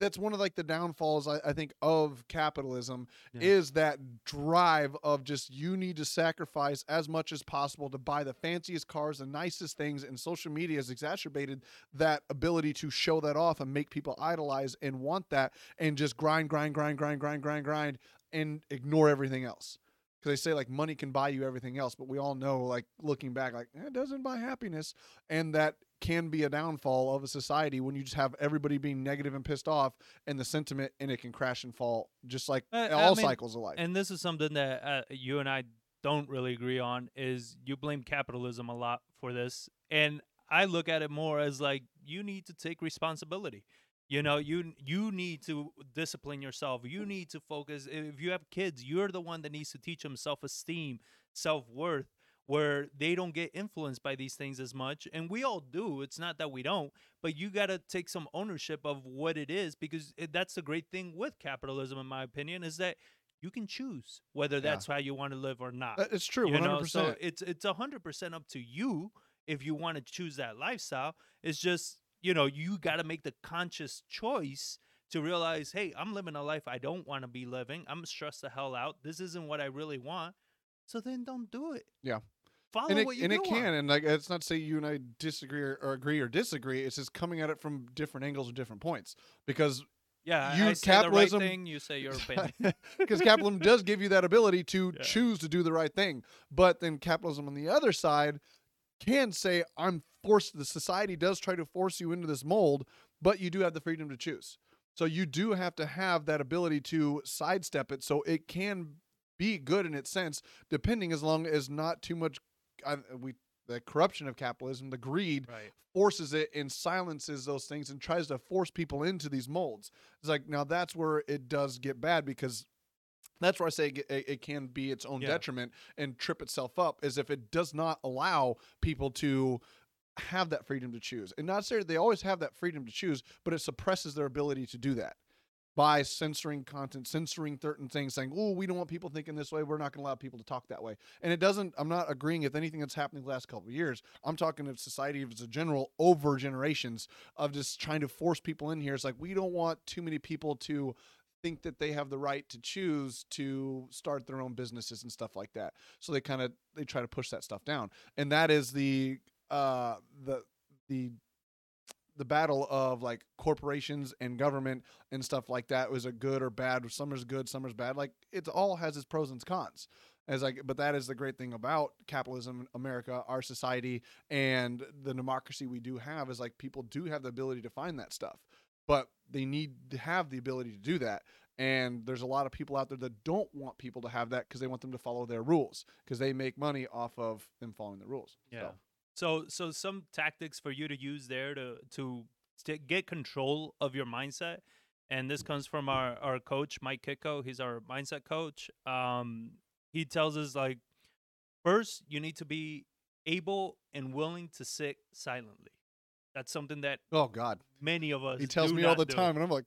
that's one of like the downfalls I, I think of capitalism Yeah. is that drive of just you need to sacrifice as much as possible to buy the fanciest cars, the nicest things, and social media has exacerbated that ability to show that off and make people idolize and want that and just grind, grind, grind, grind, grind, grind, grind, and ignore everything else. Because they say like money can buy you everything else, but we all know like looking back, like "Eh, it doesn't buy happiness, and that can be a downfall of a society when you just have everybody being negative and pissed off, and the sentiment and it can crash and fall, just like Uh, all mean, cycles of life. and this is something that uh, you and I don't really agree on is you blame capitalism a lot for this and I look at it more as like you need to take responsibility. You know, you you need to discipline yourself. You need to focus. If you have kids, you're the one that needs to teach them self-esteem, self-worth where they don't get influenced by these things as much. And we all do. It's not that we don't, but you got to take some ownership of what it is because it, that's the great thing with capitalism in my opinion is that you can choose whether Yeah. that's how you want to live or not. It's true, you one know, so it's it's a hundred percent up to you if you want to choose that lifestyle. It's just you know you got to make the conscious choice to realize, hey, I'm living a life I don't want to be living. I'm stressed the hell out. This isn't what I really want. So then don't do it. Yeah. Follow And it, what you and it can, and like it's not to say you and I disagree or, or agree or disagree. It's just coming at it from different angles or different points. Because Yeah, you- I say capitalism- right thing. You say your opinion. because capitalism does give you that ability to Yeah. choose to do the right thing. But then capitalism on the other side can say, I'm forced, the society does try to force you into this mold, but you do have the freedom to choose. So you do have to have that ability to sidestep it so it can be good in its sense, depending as long as not too much. I, we the corruption of capitalism, the greed, right. forces it and silences those things and tries to force people into these molds. It's like now that's where it does get bad because that's where I say it, it it can be its own Yeah. detriment and trip itself up is if it does not allow people to have that freedom to choose. And not necessarily they always have that freedom to choose, but it suppresses their ability to do that by censoring content, censoring certain things, saying, "Oh, we don't want people thinking this way. We're not going to allow people to talk that way." And it doesn't. I'm not agreeing with anything that's happening the last couple of years. I'm talking of society as a general over generations of just trying to force people in here. It's like we don't want too many people to think that they have the right to choose to start their own businesses and stuff like that. So they kind of they try to push that stuff down, and that is the uh the the the battle of like corporations and government and stuff like that was a good or bad? Some is good some is bad. Like it all has its pros and cons. As like but that is the great thing about capitalism america our society and the democracy we do have is like people do have the ability to find that stuff but they need to have the ability to do that and there's a lot of people out there that don't want people to have that because they want them to follow their rules because they make money off of them following the rules Yeah. So, So so some tactics for you to use there to to st- get control of your mindset, and this comes from our our coach Mike Kiko. He's our mindset coach. Um, he tells us like first you need to be able and willing to sit silently. That's something that oh god many of us he tells me all the do. time and i'm like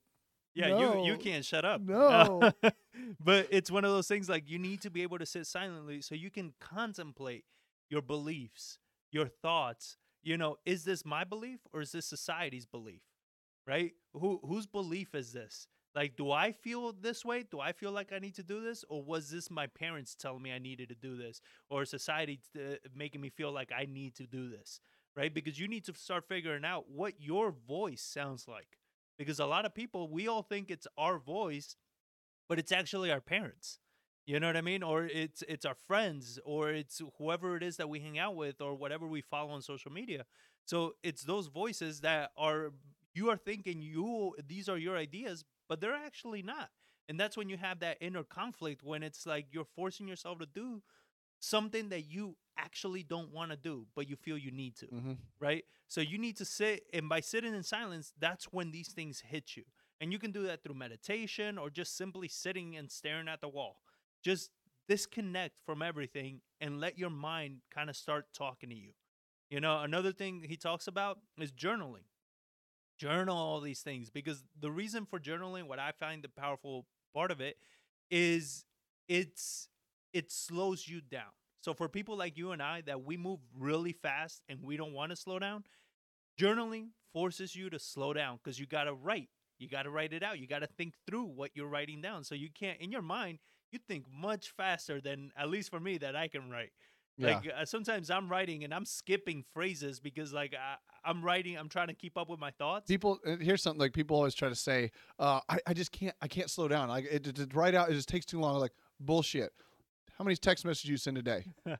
Yeah, you you can't shut up. No. but it's one of those things like you need to be able to sit silently so you can contemplate your beliefs, your thoughts. You know, is this my belief or is this society's belief? Right? Who whose belief is this? Like, do I feel this way? Do I feel like I need to do this, or was this my parents telling me I needed to do this, or society uh, making me feel like I need to do this? Right? Because you need to start figuring out what your voice sounds like because a lot of people we all think it's our voice but it's actually our parents you know what i mean or it's it's our friends or it's whoever it is that we hang out with or whatever we follow on social media so it's those voices that are you are thinking you these are your ideas but they're actually not and that's when you have that inner conflict when it's like you're forcing yourself to do something that you actually don't want to do but you feel you need to Mhm. right? So you need to sit, and by sitting in silence, that's when these things hit you. And you can do that through meditation or just simply sitting and staring at the wall. Just disconnect from everything and let your mind kind of start talking to you. You know, another thing he talks about is journaling. Journal all these things because the reason for journaling, what I find the powerful part of it, is it's it slows you down. So for people like you and I that we move really fast and we don't want to slow down, journaling forces you to slow down because you got to write. You got to write it out. You got to think through what you're writing down. So you can't, in your mind, you think much faster than, at least for me, that I can write. Yeah. Like uh, sometimes I'm writing and I'm skipping phrases because like I, I'm writing, I'm trying to keep up with my thoughts. people uh, here's something like people always try to say uh, I, I just can't i can't slow down like it, it write out it just takes too long like bullshit how many text messages you send a day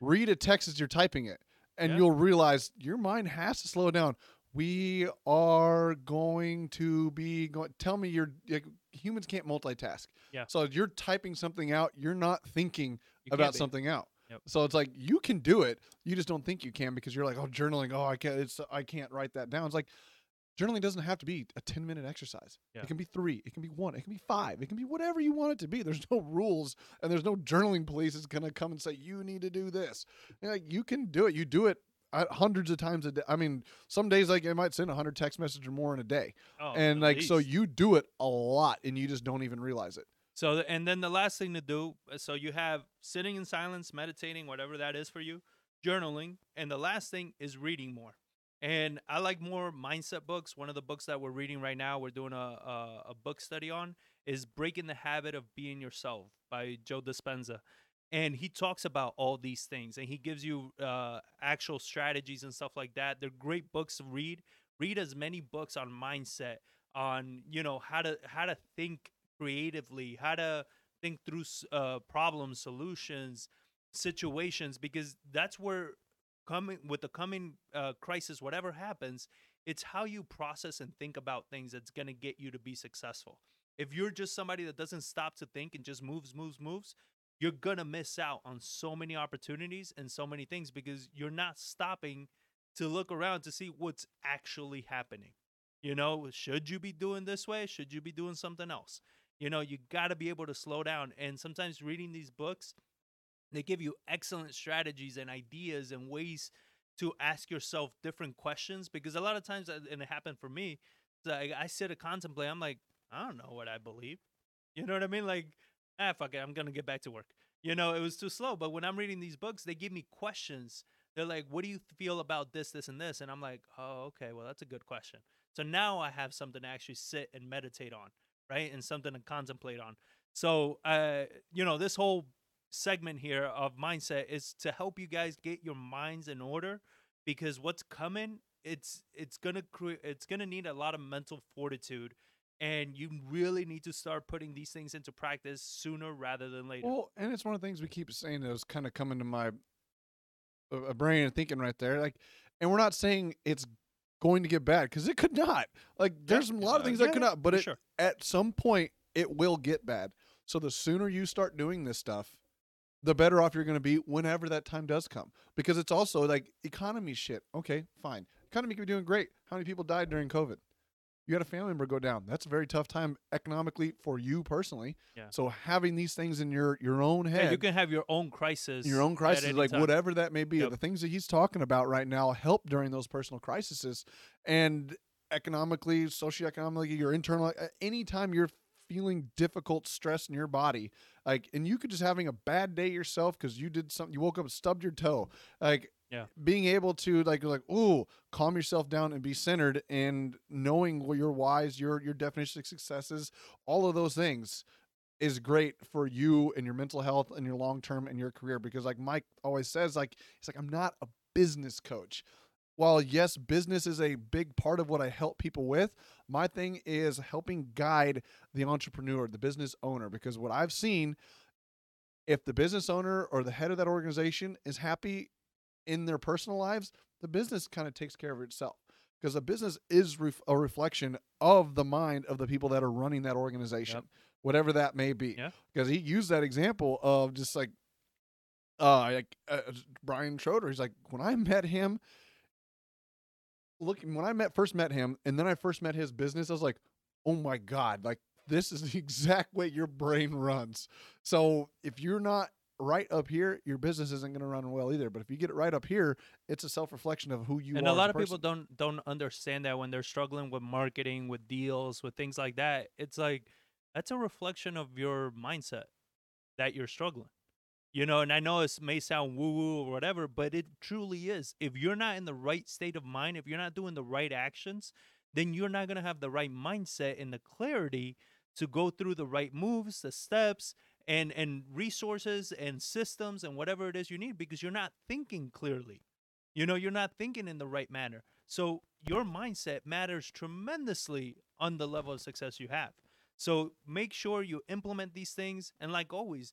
read a text as you're typing it and Yeah. you'll realize your mind has to slow down we are going to be going tell me you're like, humans can't multitask. Yeah. so you're typing something out you're not thinking You about something out. Yep. so it's like you can do it you just don't think you can because you're like oh journaling oh i can't it's i can't write that down. It's like journaling doesn't have to be a 10 minute exercise. Yeah. it can be three it can be one it can be five it can be whatever you want it to be. There's no rules and there's no journaling police that's going to come and say you need to do this. Like you can do it you do it hundreds of times a day i mean some days like i might send 100 text messages or more in a day Oh, and like so you do it a lot and you just don't even realize it So, and then the last thing to do, uh, so you have sitting in silence, meditating, whatever that is for you, journaling, and the last thing is reading more. And I like more mindset books. One of the books that we're reading right now, we're doing a, a, a book study on, is Breaking the Habit of Being Yourself by Joe Dispenza. And he talks about all these things and he gives you uh, actual strategies and stuff like that. They're great books to read. Read as many books on mindset, on, you know, how to how to think creatively, how to think through uh, problems, solutions, situations, because that's where coming with the coming uh, crisis, whatever happens, it's how you process and think about things that's gonna get you to be successful. If you're just somebody that doesn't stop to think and just moves, moves, moves, you're gonna miss out on so many opportunities and so many things because you're not stopping to look around to see what's actually happening. You know, should you be doing this way? Should you be doing something else? You know, you got to be able to slow down. And sometimes reading these books, they give you excellent strategies and ideas and ways to ask yourself different questions. Because a lot of times, uh, and it happened for me, I sit and contemplate. I'm like, I don't know what I believe. You know what I mean? Like, ah, fuck it. I'm to get back to work. You know, it was too slow. But when I'm reading these books, they give me questions. They're like, what do you feel about this, this, and this? And I'm like, oh, okay. Well, that's a good question. So now I have something to actually sit and meditate on, right? And something to contemplate on. So, uh, you know, this whole segment here of mindset is to help you guys get your minds in order because what's coming, it's it's gonna create, it's gonna need a lot of mental fortitude, and you really need to start putting these things into practice sooner rather than later. Well, and it's one of the things we keep saying that was kind of coming to my uh, brain and thinking right there. Like, and we're not saying it's going to get bad because it could not. Like, there's a lot of things yeah, that could not, but it, sure. at some point it will get bad. So the sooner you start doing this stuff, the better off you're going to be whenever that time does come. Because it's also like economy shit. Okay, fine. Economy could be doing great. How many people died during COVID? You had a family member go down. That's a very tough time economically for you personally. Yeah. So having these things in your your own head, Yeah, you can have your own crisis. your own crisis, like time. whatever that may be. Yep. The things that he's talking about right now help during those personal crises, and economically, socioeconomically, your internal. Anytime you're feeling difficult stress in your body, like, and you could just having a bad day yourself because you did something, you woke up and stubbed your toe, like. Yeah. Being able to like like ooh calm yourself down and be centered and knowing what your whys, your your definition of successes, all of those things is great for you and your mental health and your long term and your career because like Mike always says like he's like I'm not a business coach. While yes, business is a big part of what I help people with, my thing is helping guide the entrepreneur, the business owner because what I've seen if the business owner or the head of that organization is happy in their personal lives, the business kind of takes care of itself because a business is ref- a reflection of the mind of the people that are running that organization, whatever that may be. Yeah. Because he used that example of just like, uh, like uh, Brian Schroeder. He's like, when I met him, looking when I met first met him, and then I first met his business, I was like, oh my god, like this is the exact way your brain runs. So if you're not right up here, your business isn't going to run well either. But if you get it right up here, it's a self reflection of who you and are. And a lot of people don't don't understand that when they're struggling with marketing with deals with things like that it's like that's a reflection of your mindset that you're struggling You know, and I know it may sound woo woo or whatever, but it truly is. If you're not in the right state of mind, if you're not doing the right actions, then you're not going to have the right mindset and the clarity to go through the right moves, the steps, and and resources and systems and whatever it is you need because you're not thinking clearly. You know, you're not thinking in the right manner. So your mindset matters tremendously on the level of success you have. So make sure you implement these things and like always,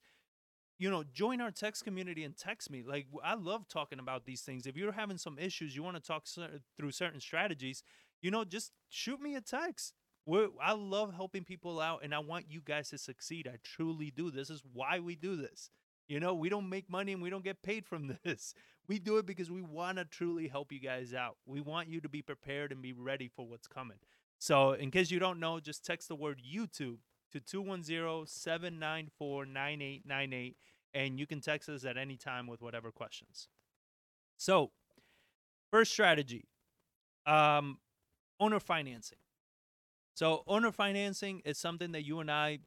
you know, join our text community and text me. Like I love talking about these things. If you're having some issues, you want to talk cer- through certain strategies, you know, just shoot me a text. We're, I love helping people out and I want you guys to succeed. I truly do. This is why we do this. You know, we don't make money and we don't get paid from this. We do it because we want to truly help you guys out. We want you to be prepared and be ready for what's coming. So, in case you don't know, just text the word YouTube to 210 794 9898 and you can text us at any time with whatever questions. So, first strategy um, owner financing. So, owner financing is something that you and I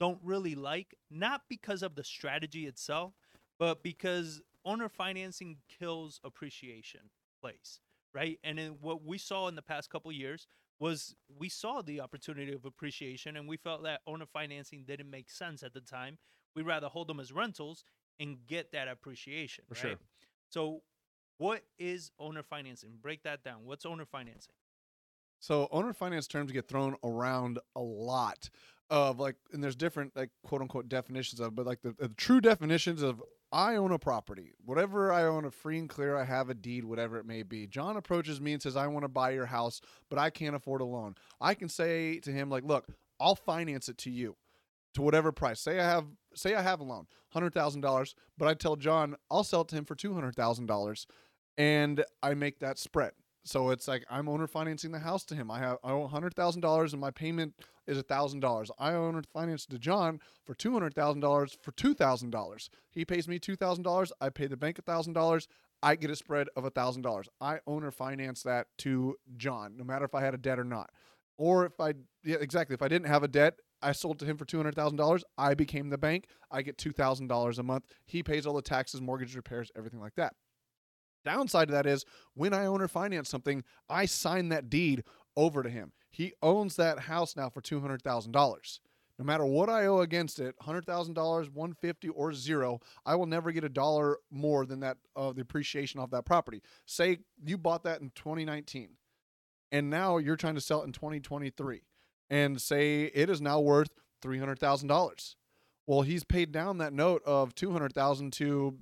don't really like, not because of the strategy itself, but because owner financing kills appreciation plays, right? And what we saw in the past couple years was we saw the opportunity of appreciation and we felt that owner financing didn't make sense at the time. We'd rather hold them as rentals and get that appreciation, For right? sure. So, what is owner financing? Break that down. What's owner financing? So owner finance terms get thrown around a lot of like, and there's different like quote unquote definitions of, but like the, the true definitions of I own a property, whatever I own, a free and clear, I have a deed, whatever it may be. John approaches me and says, I want to buy your house, but I can't afford a loan. I can say to him like, look, I'll finance it to you to whatever price. Say I have say I have a loan, hundred thousand dollars, but I tell John I'll sell it to him for two hundred thousand dollars, and I make that spread. So it's like I'm owner financing the house to him. I have I owe hundred thousand dollars and my payment is thousand dollars. I owner finance to John for two hundred thousand dollars for two thousand dollars. He pays me two thousand dollars. I pay the bank thousand dollars. I get a spread of thousand dollars. I owner finance that to John, no matter if I had a debt or not, or if I yeah exactly if I didn't have a debt. I sold to him for two hundred thousand dollars. I became the bank. I get two thousand dollars a month. He pays all the taxes, mortgage repairs, everything like that. Downside to that is when I own or finance something, I sign that deed over to him. He owns that house now for two hundred thousand dollars. No matter what I owe against it, hundred thousand dollars, one fifty, or zero, I will never get a dollar more than that of the appreciation off that property. Say you bought that in 2019, and now you're trying to sell it in 2023, and say it is now worth three hundred thousand dollars. Well, he's paid down that note of two hundred thousand to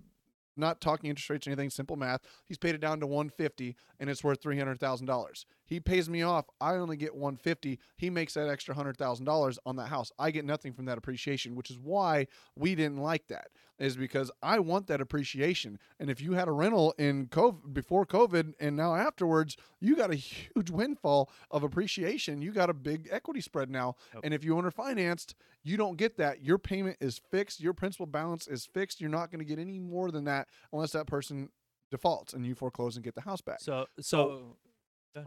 not talking interest rates or anything, simple math. He's paid it down to 150 and it's worth $300,000. He pays me off. I only get 150. He makes that extra $100,000 on that house. I get nothing from that appreciation, which is why we didn't like that. Is because I want that appreciation. And if you had a rental in COVID before COVID and now afterwards, you got a huge windfall of appreciation. You got a big equity spread now. Yep. And if you owner financed, you don't get that. Your payment is fixed. Your principal balance is fixed. You're not going to get any more than that unless that person defaults and you foreclose and get the house back. So, so,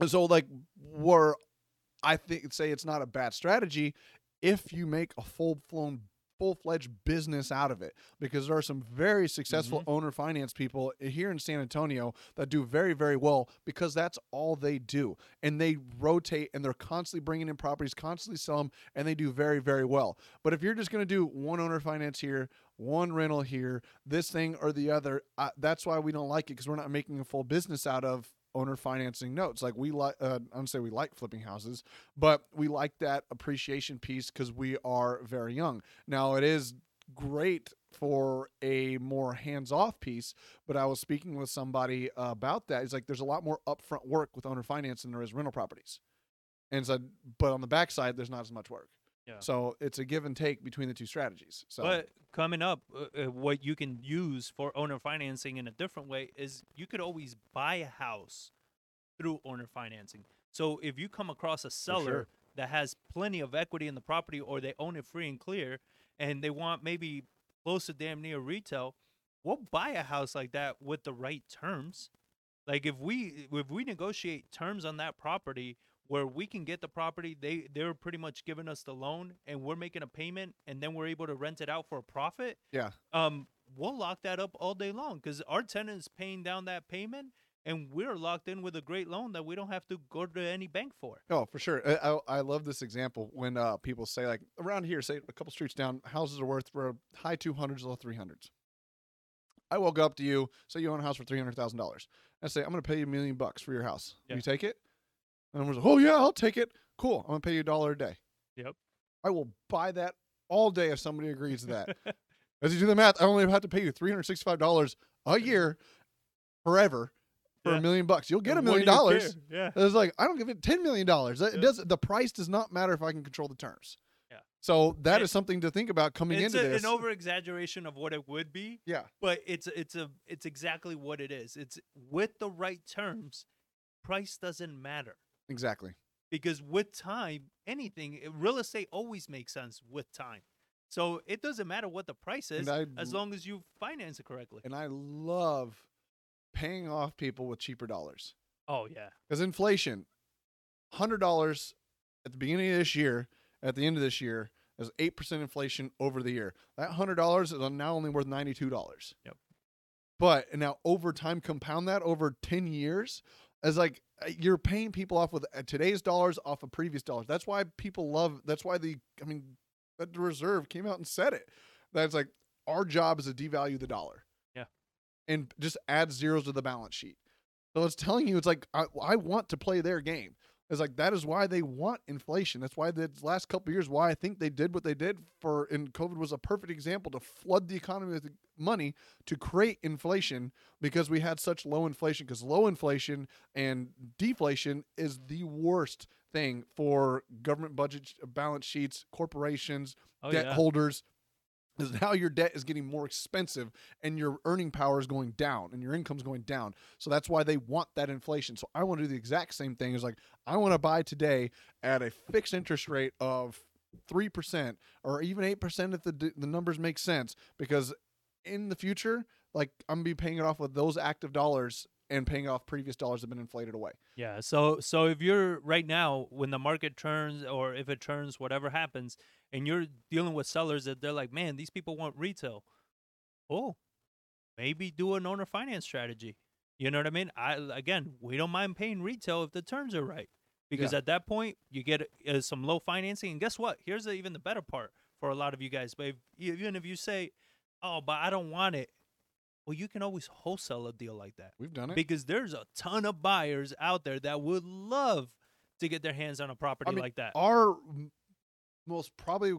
So, like, where I think say it's not a bad strategy if you make a full blown, full fledged business out of it, because there are some very successful owner finance people here in San Antonio that do very, very well because that's all they do, and they rotate and they're constantly bringing in properties, constantly sell them, and they do very, very well. But if you're just going to do one owner finance here, one rental here, this thing or the other, uh, that's why we don't like it because we're not making a full business out of owner financing notes. Like we like, uh, I don't say we like flipping houses, but we like that appreciation piece because we are very young. Now it is great for a more hands-off piece, but I was speaking with somebody about that. It's like there's a lot more upfront work with owner finance than there is rental properties, and so but on the backside there's not as much work. Yeah. So it's a give and take between the two strategies. So But coming up, uh, uh, what you can use for owner financing in a different way is you could always buy a house through owner financing. So if you come across a seller sure. that has plenty of equity in the property or they own it free and clear and they want maybe close to damn near retail, we'll buy a house like that with the right terms. Like if we if we negotiate terms on that property where we can get the property, they they're pretty much giving us the loan and we're making a payment and then we're able to rent it out for a profit. yeah, Um we'll lock that up all day long because our tenant is paying down that payment, and we're locked in with a great loan that we don't have to go to any bank for. Oh, for sure. I, I, love this example when uh, people say like around here, say a couple streets down, houses are worth for high two hundreds, low three hundreds. I walk up to you, say you own a house for three hundred thousand dollars. I say I'm going to pay you a million bucks for your house. Yeah. You take it? And I'm like, oh yeah, I'll take it. Cool. I'm going to pay you a dollar a day. Yep. I will buy that all day if somebody agrees to that. As you do the math, I only have to pay you three hundred sixty-five dollars a year, forever, for Yeah. a million bucks. You'll get a million dollars. Yeah. It's like I don't give it ten million dollars. It Yeah. does the price does not matter if I can control the terms. Yeah. So that And- is something to think about coming into a, this. an over exaggeration of what it would be, yeah, but it's it's a it's exactly what it is. It's with the right terms, price doesn't matter exactly. because with time, anything eh, real estate always makes sense with time. So it doesn't matter what the price is I as long as you finance it correctly. and I love paying off people with cheaper dollars Oh yeah, because inflation, hundred dollars at the beginning of this year, at the end of this year, is eight percent inflation over the year. That hundred dollars is now only worth ninety two dollars. Yep. But and now over time, compound that over ten years, as like uh, you're paying people off with uh, today's dollars off of previous dollars. That's why people love. That's why the I mean, the reserve came out and said it. That's like our job is to devalue the dollar. Yeah. And just add zeros to the balance sheet. So it's telling you, it's like I, I want to play their game. It's like that is why they want inflation. That's why the last couple of years, why I think they did what they did for, and COVID was a perfect example to flood the economy with money to create inflation because we had such low inflation. Because low inflation and deflation is the worst thing for government budget balance sheets, corporations, oh debt yeah. holders is now your debt is getting more expensive and your earning power is going down and your income's going down. So that's why they want that inflation. So I want to do the exact same thing. Is like I want to buy today at a fixed interest rate of three percent or even eight percent if the the numbers make sense because in the future, like I'm gonna be paying it off with those active dollars and paying off previous dollars that have been inflated away. Yeah. So so if you're right now when the market turns or if it turns, whatever happens, and you're dealing with sellers that they're like, man, these people want retail. Oh, maybe do an owner finance strategy. You know what I mean? I again, we don't mind paying retail if the terms are right, because Yeah. at that point you get uh, some low financing. And guess what? Here's the, even the better part for a lot of you guys. But if, even if you say, oh, but I don't want it, well, you can always wholesale a deal like that We've done it. because there's a ton of buyers out there that would love to get their hands on a property mean, like that. our most probably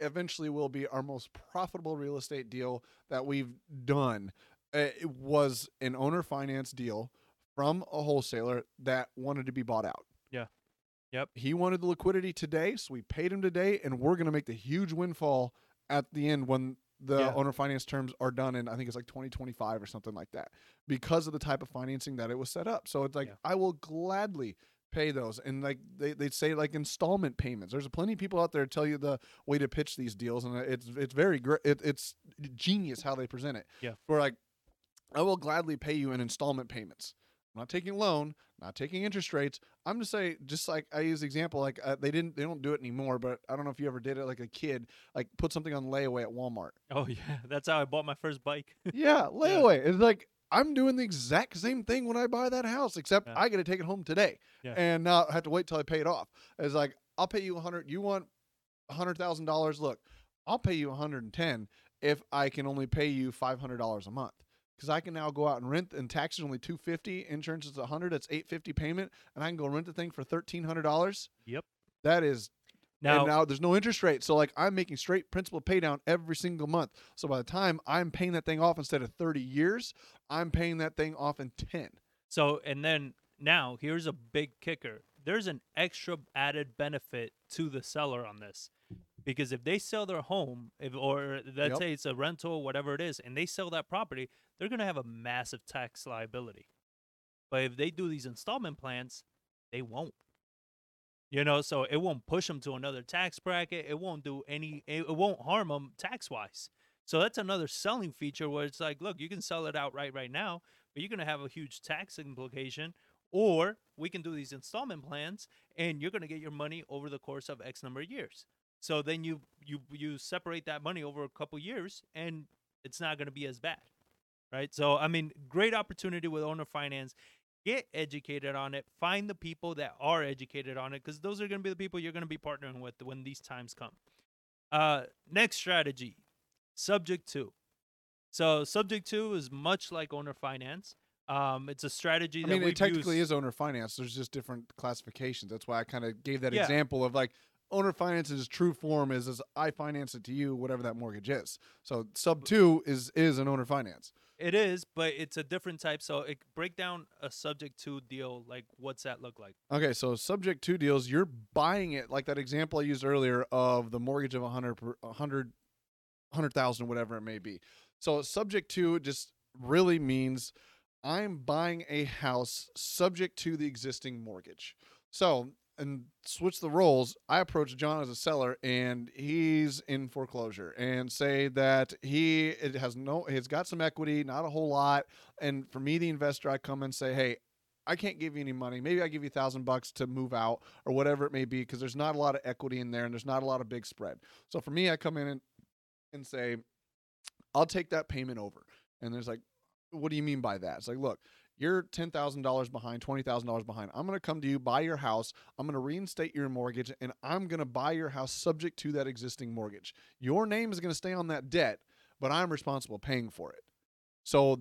eventually will be our most profitable real estate deal that we've done. Uh, It was an owner finance deal from a wholesaler that wanted to be bought out. Yeah. Yep. He wanted the liquidity today, so we paid him today, and we're going to make the huge windfall at the end when the Yeah. owner finance terms are done in I think it's like 2025 or something like that because of the type of financing that it was set up. So it's like Yeah. I will gladly pay those and like they they say like installment payments. There's plenty of people out there tell you the way to pitch these deals and it's it's very great. It, it's genius how they present it. Yeah. For like I will gladly pay you in installment payments. I'm not taking loan, not taking interest rates. I'm just saying, just like I use the example, like uh, they didn't, they don't do it anymore. But I don't know if you ever did it, like a kid, like put something on layaway at Walmart. oh yeah, that's how I bought my first bike. yeah, layaway. It's like I'm doing the exact same thing when I buy that house, except Yeah. I get to take it home today, Yeah. and now I have to wait till I pay it off. It's like I'll pay you a hundred. You want a hundred thousand dollars? Look, I'll pay you a hundred and ten if I can only pay you five hundred dollars a month. Because I can now go out and rent, and tax is only two fifty. Insurance is a hundred. That's eight fifty payment, and I can go rent the thing for thirteen hundred dollars. Yep. That is Now, and now there's no interest rate. So like I'm making straight principal pay down every single month. So by the time I'm paying that thing off instead of 30 years, I'm paying that thing off in 10. so and then now here's a big kicker. There's an extra added benefit to the seller on this. Because if they sell their home, if or let's Yep. say it's a rental, whatever it is, and they sell that property, they're gonna have a massive tax liability. But if they do these installment plans, they won't. You know, so it won't push them to another tax bracket. It won't do any. It, won't harm them tax wise. So that's another selling feature where it's like, look, you can sell it outright right now, but you're gonna have a huge tax implication. Or we can do these installment plans, and you're gonna get your money over the course of X number of years. So then you you you separate that money over a couple years, and it's not going to be as bad, right? So I mean, great opportunity with owner finance. Get educated on it. Find the people that are educated on it because those are going to be the people you're going to be partnering with when these times come. Uh, next strategy, subject to. So subject to is much like owner finance. Um, it's a strategy. I that mean, it technically used. is owner finance. There's just different classifications. That's why I kind of gave that Yeah. example of like owner finance is true form is, is I finance it to you, whatever that mortgage is. So sub two is is an owner finance. It is, but it's a different type. So it break down a subject to deal. Like, what's that look like? Okay, so subject to deals, you're buying it like that example I used earlier of the mortgage of a hundred, per- a hundred, hundred thousand, whatever it may be. So subject to just really means I'm buying a house subject to the existing mortgage. So and switch the roles. I approach John as a seller, and he's in foreclosure, and say that he it has no, he's got some equity, not a whole lot. And for me, the investor, I come and say, hey, I can't give you any money. Maybe I give you a thousand bucks to move out or whatever it may be, because there's not a lot of equity in there and there's not a lot of big spread. So for me, I come in and, and say, I'll take that payment over. And there's like, what do you mean by that? It's like, look, you're ten thousand dollars behind, twenty thousand dollars behind. I'm gonna come to you, buy your house. I'm gonna reinstate your mortgage, and I'm gonna buy your house subject to that existing mortgage. Your name is gonna stay on that debt, but I'm responsible paying for it. So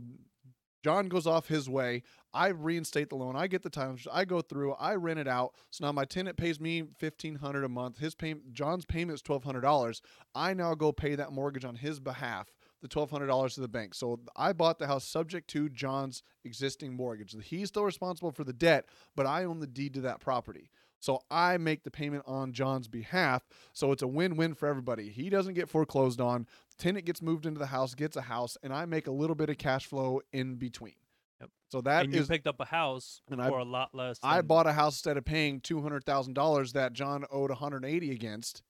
John goes off his way. I reinstate the loan. I get the title. I go through. I rent it out. So now my tenant pays me fifteen hundred a month. His payment, John's payment is twelve hundred dollars. I now go pay that mortgage on his behalf, the twelve hundred dollars to the bank. So I bought the house subject to John's existing mortgage. He's still responsible for the debt, but I own the deed to that property. So I make the payment on John's behalf. So it's a win-win for everybody. He doesn't get foreclosed on. Tenant gets moved into the house, gets a house, and I make a little bit of cash flow in between. Yep. So that and you is picked up a house And for a lot less. I bought a house instead of paying two hundred thousand dollars that John owed one hundred eighty against.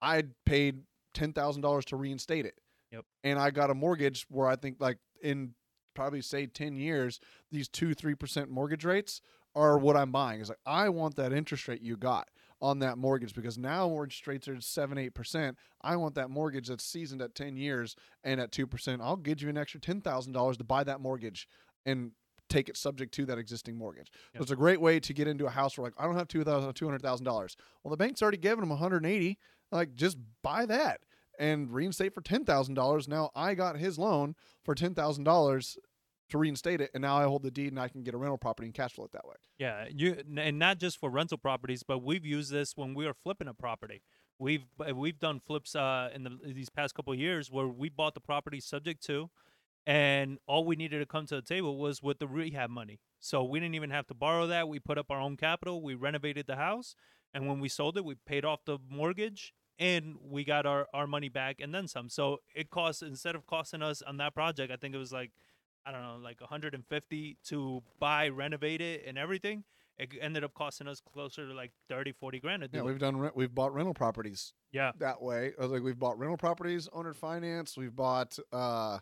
I paid ten thousand dollars to reinstate it. Yep. And I got a mortgage where I think like in probably say ten years, these two three percent mortgage rates are what I'm buying. It's like I want that interest rate you got on that mortgage because now mortgage rates are seven eight percent. I want that mortgage that's seasoned at ten years and at two percent. I'll give you an extra ten thousand dollars to buy that mortgage and take it subject to that existing mortgage. So it's a great way to get into a house where like I don't have two thousand two hundred thousand dollars. Well, the bank's already given them one hundred and eighty. Like just buy that and reinstate for ten thousand dollars. Now I got his loan for ten thousand dollars to reinstate it, and now I hold the deed and I can get a rental property and cash flow it that way. Yeah, you and not just for rental properties, but we've used this when we were flipping a property. We've we've done flips uh, in the these past couple years where we bought the property subject to, and all we needed to come to the table was with the rehab money. So we didn't even have to borrow that. We put up our own capital. We renovated the house, and when we sold it, we paid off the mortgage and we got our our money back and then some. So it cost instead of costing us on that project, I think it was like I don't know, like 150 to buy, renovate it, and everything. It ended up costing us closer to like 30, 40 grand Yeah, we've done rent, we've bought rental properties Yeah, that way. I was like, we've bought rental properties, owner finance. We've bought uh,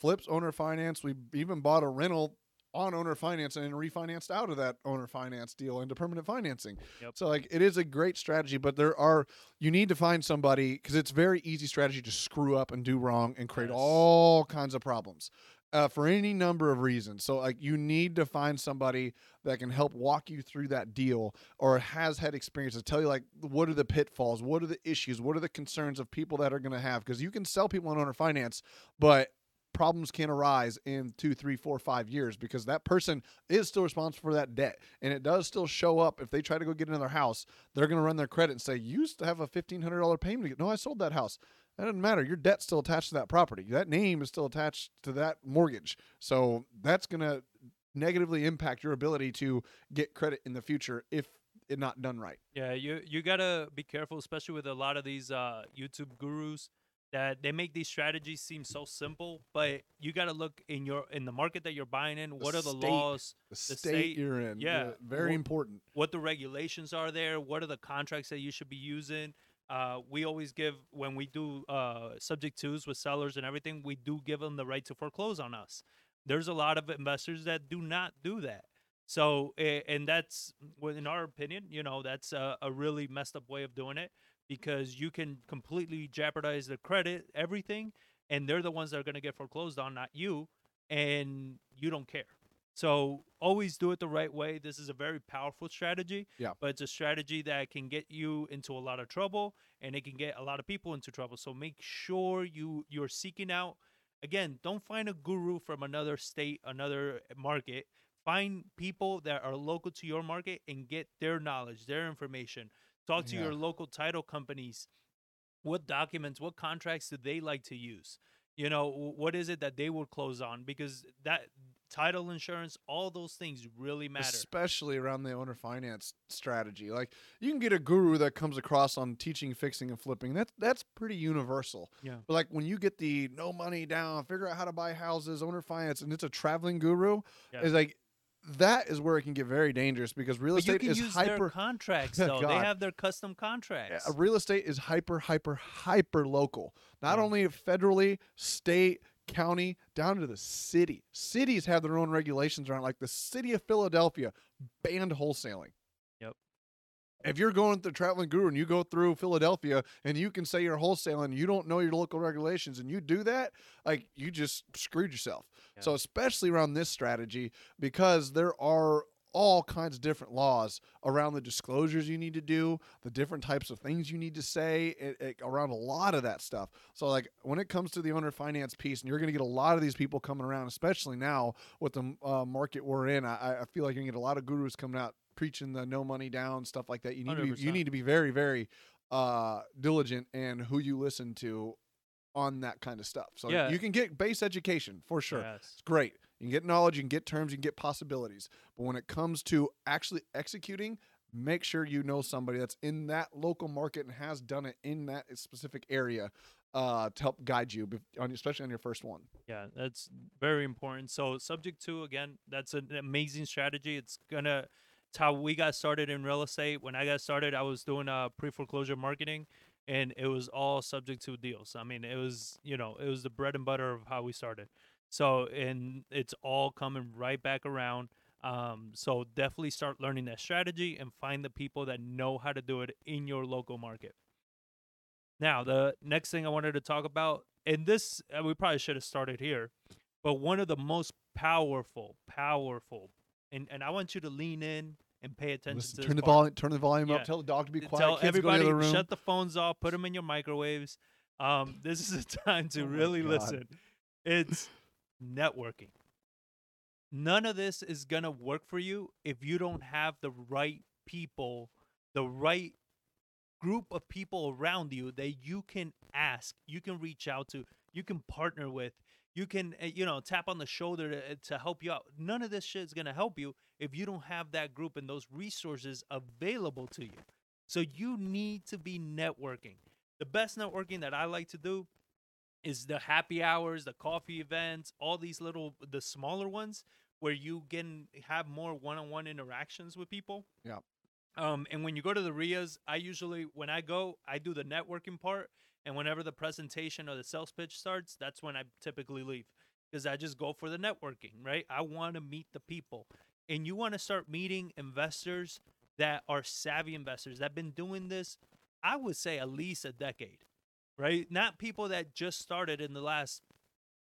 flips, owner finance. We even bought a rental on owner finance and refinanced out of that owner finance deal into permanent financing. Yep. So like, it is a great strategy, but there are you need to find somebody because it's very easy strategy to screw up and do wrong and create Yes. all kinds of problems. Uh, for any number of reasons. So, like, you need to find somebody that can help walk you through that deal or has had experience to tell you, like, what are the pitfalls? What are the issues? What are the concerns of people that are going to have? Because you can sell people on owner finance, but problems can arise in two, three, four, five years because that person is still responsible for that debt. And it does still show up. If they try to go get another house, they're going to run their credit and say, You used to have a $1,500 payment. No, I sold that house. That doesn't matter. Your debt's still attached to that property. That name is still attached to that mortgage. So that's going to negatively impact your ability to get credit in the future if it not done right. yeah. You you gotta be careful, especially with a lot of these uh, YouTube gurus that they make these strategies seem so simple, but you gotta look in your in the market that you're buying in. What are the state. laws? The, The state, state- you're in. yeah. very Wha- important. what the regulations are there, what are the contracts that you should be using. Uh, we always give when we do uh, subject twos with sellers and everything, we do give them the right to foreclose on us. There's a lot of investors that do not do that. So, and that's, in our opinion, you know, that's a, a really messed up way of doing it because you can completely jeopardize the credit, everything, and they're the ones that are going to get foreclosed on, not you, and you don't care. So always do it the right way. This is a very powerful strategy. Yeah. But it's a strategy that can get you into a lot of trouble and it can get a lot of people into trouble. So make sure you you're seeking out again, don't find a guru from another state, another market. Find people that are local to your market and get their knowledge, their information. Talk to Yeah. your local title companies. What documents, what contracts do they like to use? You know, what is it that they will close on? Because that title insurance, all those things really matter. especially around the owner finance strategy. Like you can get a guru that comes across on teaching, fixing, and flipping. That's that's pretty universal. Yeah. But like when you get the no money down, figure out how to buy houses, owner finance, and it's a traveling guru, Yeah. is like that is where it can get very dangerous because real But estate is hyper. contracts though. They have their custom contracts. Uh, real estate is hyper, hyper, hyper local. Not Yeah. only federally, state, county, down to the city. Cities have their own regulations around. Like the city of Philadelphia banned wholesaling. If you're going to traveling guru and you go through Philadelphia and you can say you're wholesaling, you don't know your local regulations, and you do that, like you just screwed yourself. Yeah. So especially around this strategy, because there are all kinds of different laws around the disclosures you need to do, the different types of things you need to say it, it- around a lot of that stuff. So, like when it comes to the owner finance piece, and you're going to get a lot of these people coming around, especially now with the uh, market we're in. I, I feel like you're going to get a lot of gurus coming out preaching the no money down stuff like that. You need to be, you need to be very, very uh, diligent in who you listen to on that kind of stuff. So Yeah. you can get base education for sure. Yes. It's great. You can get knowledge, you can get terms, you can get possibilities. But when it comes to actually executing, make sure you know somebody that's in that local market and has done it in that specific area uh, to help guide you, on, especially on your first one. Yeah, that's very important. So subject to again, that's an amazing strategy. It's gonna it's how we got started in real estate. When I got started, I was doing uh pre foreclosure marketing and it was all subject to deals. I mean, it was you know, it was the bread and butter of how we started. So and it's all coming right back around. Um, so definitely start learning that strategy and find the people that know how to do it in your local market. Now, the next thing I wanted to talk about, and this uh, we probably should have started here, but one of the most powerful, powerful, and and I want you to lean in and pay attention Listen, to turn the volume, turn the volume Yeah. up. Tell the dog to be quiet. Tell Kids go to everybody the room. shut the phones off, put them in your microwaves. Um, this is a time to Oh really listen. It's networking. None of this is gonna work for you if you don't have the right people, the right group of people around you that you can ask, you can reach out to, you can partner with, you can uh, you know tap on the shoulder to, to help you out. None of this shit is gonna help you if you don't have that group and those resources available to you. So you need to be networking. The best networking that I like to do is the happy hours, the coffee events, all these little the smaller ones where you can have more one-on-one interactions with people. Yeah. Um, and when you go to the REIAs, I usually when I go, I do the networking part, and whenever the presentation or the sales pitch starts, that's when I typically leave because I just go for the networking, right? I want to meet the people, and you want to start meeting investors that are savvy investors that have been doing this. I would say at least a decade, right? Not people that just started in the last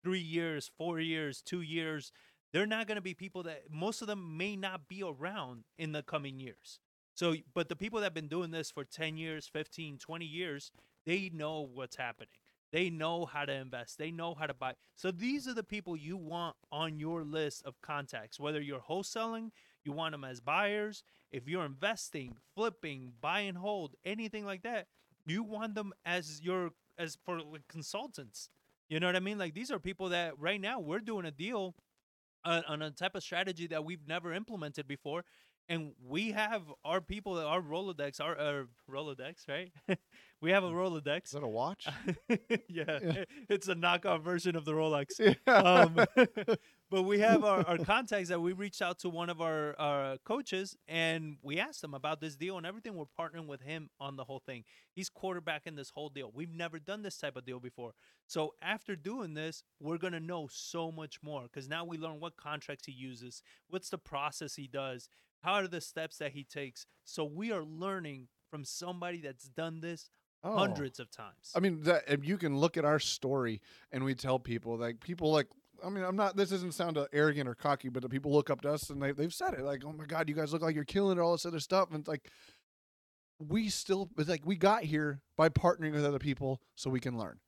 three years, four years, two years. They're not going to be people that most of them may not be around in the coming years. So, but the people that have been doing this for 10 years, 15, 20 years, they know what's happening. They know how to invest. They know how to buy. So these are the people you want on your list of contacts, whether you're wholesaling, you want them as buyers, if you're investing, flipping, buy and hold, anything like that, you want them as your as for like consultants. You know what I mean? Like these are people that right now we're doing a deal uh, on a type of strategy that we've never implemented before, and we have our people, our Rolodex, our, our Rolodex, right? we have a Rolodex. Is that a watch? yeah, it's a knockoff version of the Rolex. yeah. Um, but we have our, our contacts that we reached out to one of our, our coaches and we asked him about this deal and everything. We're partnering with him on the whole thing. He's quarterbacking this whole deal. We've never done this type of deal before. So after doing this, we're going to know so much more because now we learn what contracts he uses, what's the process he does, how are the steps that he takes. So we are learning from somebody that's done this Oh. hundreds of times. I mean, that if you can look at our story and we tell people like people like. I mean, I'm not. This doesn't sound uh, arrogant or cocky, but the people look up to us and they they've said it like, "Oh my God, you guys look like you're killing it," all this other stuff, and it's like we still it's like we got here by partnering with other people so we can learn.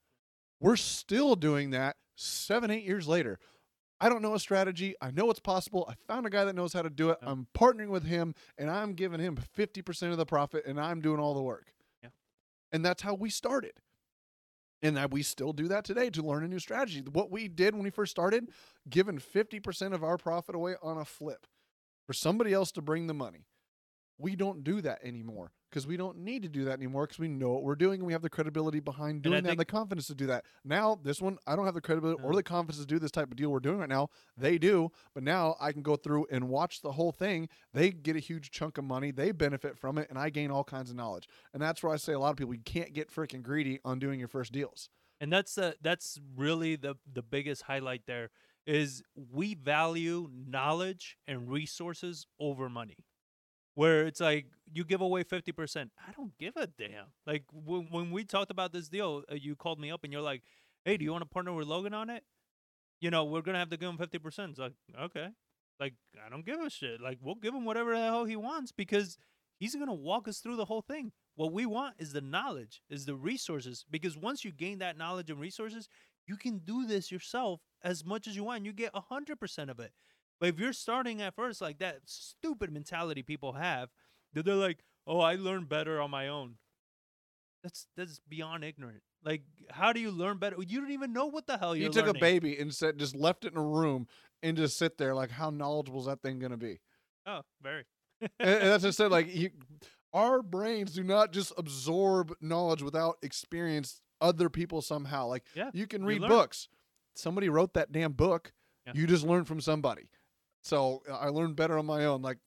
We're still doing that seven, eight years later. I don't know a strategy. I know it's possible. I found a guy that knows how to do it. Yeah. I'm partnering with him and I'm giving him 50% of the profit and I'm doing all the work. Yeah. And that's how we started. And that we still do that today to learn a new strategy. What we did when we first started, giving 50% of our profit away on a flip for somebody else to bring the money. We don't do that anymore because we don't need to do that anymore because we know what we're doing and we have the credibility behind doing that and the confidence to do that. Now, this one, I don't have the credibility or uh-huh. the confidence to do this type of deal we're doing right now. They do, but now I can go through and watch the whole thing. They get a huge chunk of money, they benefit from it, and I gain all kinds of knowledge. And that's where I say a lot of people, you can't get freaking greedy on doing your first deals. and that's the that's really the the biggest highlight there is we value knowledge and resources over money where it's like you give away 50% i don't give a damn. Like when, when we talked about this deal uh, you called me up and you're like hey do you want to partner with logan on it? You know we're gonna have to give him 50% it's like okay. Like i don't give a shit. Like we'll give him whatever the hell he wants because he's gonna walk us through the whole thing. What we want is the knowledge is the resources because once you gain that knowledge and resources you can do this yourself as much as you want. You get 100% of it but if you're starting at first like that stupid mentality people have that they're like oh i learn better on my own that's that's beyond ignorant like how do you learn better you don't even know what the hell you're. you're took learning. a baby and said, just left it in a room and just sit there. Like, how knowledgeable is that thing going to be? oh very and, and that's just said like you, our brains do not just absorb knowledge without experience other people somehow like Yeah, you can read learn. books somebody wrote that damn book Yeah. you just learn from somebody so uh, i learned better on my own like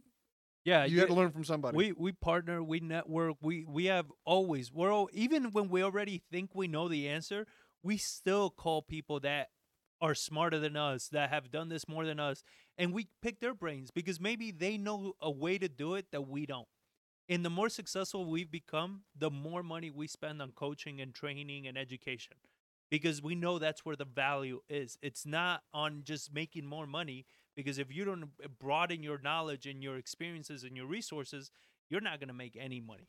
yeah you had to learn from somebody We we partner, we network, we we have always we're all, even when we already think we know the answer, we still call people that are smarter than us, that have done this more than us, and we pick their brains because maybe they know a way to do it that we don't. And the more successful we've become, the more money we spend on coaching and training and education. Because we know that's where the value is. It's not on just making more money. Because if you don't broaden your knowledge and your experiences and your resources, you're not going to make any money.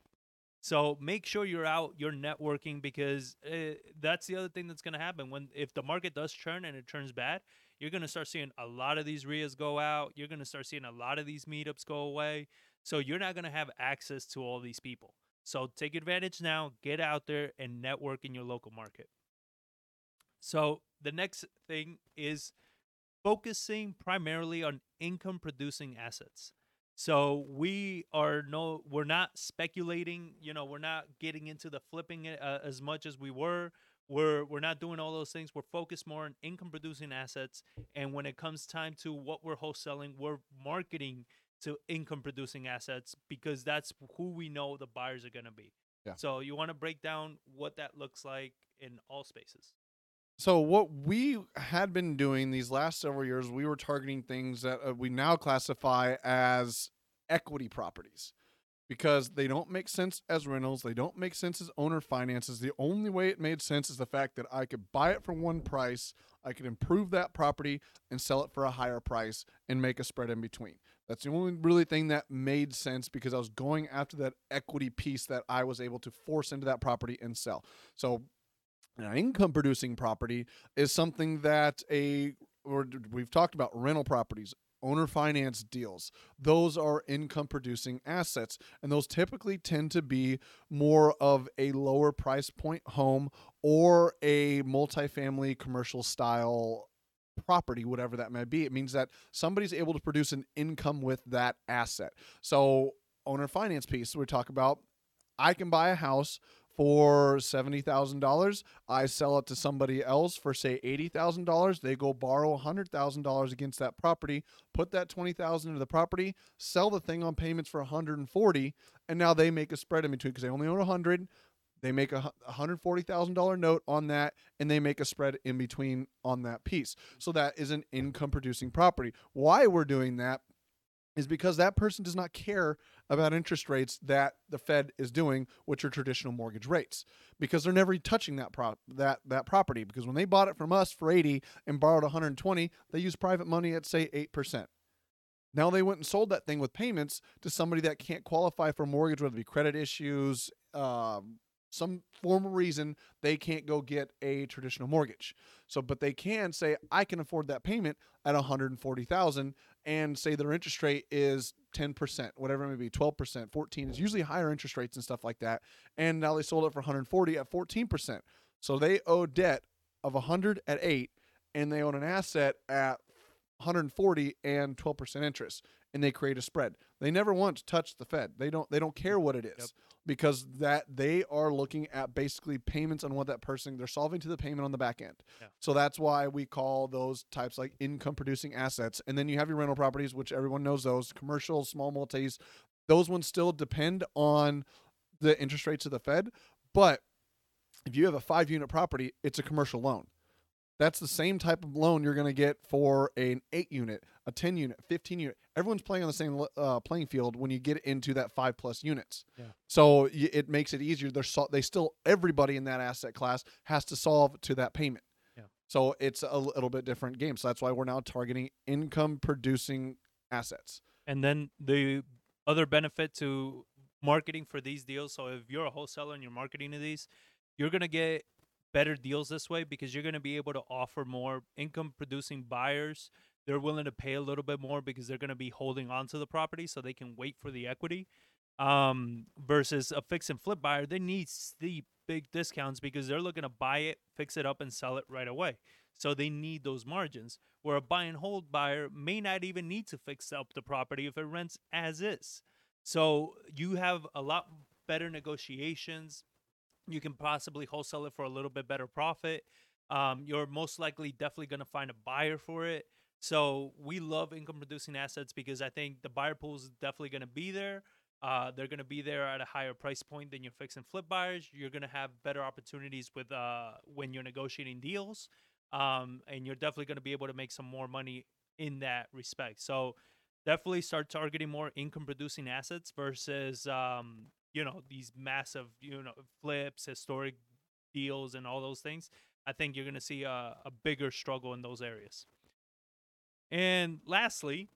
So make sure you're out, you're networking because uh, that's the other thing that's going to happen when if the market does churn and it turns bad, you're going to start seeing a lot of these REIAs go out. You're going to start seeing a lot of these meetups go away. So you're not going to have access to all these people. So take advantage now, get out there and network in your local market. So the next thing is focusing primarily on income producing assets. So we are no we're not speculating, you know, we're not getting into the flipping uh, as much as we were. We're we're not doing all those things. We're focused more on income producing assets and when it comes time to what we're wholesaling, we're marketing to income producing assets because that's who we know the buyers are going to be. Yeah. So you want to break down what that looks like in all spaces. So what we had been doing these last several years, we were targeting things that uh, we now classify as equity properties because they don't make sense as rentals, they don't make sense as owner finances. The only way it made sense is the fact that I could buy it for one price, I could improve that property and sell it for a higher price and make a spread in between. That's the only really thing that made sense because I was going after that equity piece that I was able to force into that property and sell. So an income producing property is something that a or we've talked about rental properties owner finance deals. Those are income producing assets and those typically tend to be more of a lower price point home or a multifamily commercial style property whatever that may be. It means that somebody's able to produce an income with that asset. So owner finance piece we talk about i can buy a house for $70,000. I sell it to somebody else for say $80,000. They go borrow $100,000 against that property, put that 20,000 into the property, sell the thing on payments for 140, and now they make a spread in between because they only own 100. They make a $140,000 note on that and they make a spread in between on that piece. So that is an income producing property. Why we're doing that is because that person does not care about interest rates that the Fed is doing, which are traditional mortgage rates, because they're never touching that prop that that property. Because when they bought it from us for 80 and borrowed 120, they used private money at say 8%. Now they went and sold that thing with payments to somebody that can't qualify for a mortgage, whether it be credit issues, um, some form of reason they can't go get a traditional mortgage. So, but they can say, I can afford that payment at 140,000 and say their interest rate is 10%, whatever it may be, 12%, 14 is usually higher interest rates and stuff like that. And now they sold it for 140 at 14%. So they owe debt of 100 at 8 and they own an asset at 140 and 12% interest and they create a spread. They never once touch the Fed. They don't they don't care what it is Yep. because that they are looking at basically payments on what that person they're solving to the payment on the back end. Yeah. So that's why we call those types like income producing assets. And then you have your rental properties, which everyone knows those, commercial, small multis. Those ones still depend on the interest rates of the Fed, but if you have a 5 unit property, it's a commercial loan. That's the same type of loan you're going to get for an 8 unit, a 10 unit, 15 unit. Everyone's playing on the same uh, playing field when you get into that 5 plus units. Yeah. So y- it makes it easier. They're sol- they still everybody in that asset class has to solve to that payment. Yeah. So it's a little bit different game. So that's why we're now targeting income producing assets. And then the other benefit to marketing for these deals. So if you're a wholesaler and you're marketing to these, you're gonna get better deals this way because you're gonna be able to offer more income producing buyers. They're willing to pay a little bit more because they're gonna be holding on to the property so they can wait for the equity. Um, versus a fix and flip buyer, they need steep big discounts because they're looking to buy it, fix it up, and sell it right away. So they need those margins. Where a buy and hold buyer may not even need to fix up the property if it rents as is. So you have a lot better negotiations. You can possibly wholesale it for a little bit better profit. Um, you're most likely definitely going to find a buyer for it. So we love income producing assets because I think the buyer pool is definitely going to be there. Uh, they're going to be there at a higher price point than your fix and flip buyers. You're going to have better opportunities with uh, when you're negotiating deals, um, and you're definitely going to be able to make some more money in that respect. So definitely start targeting more income producing assets versus um, you know these massive you know flips, historic deals, and all those things. I think you're going to see a, a bigger struggle in those areas. And lastly,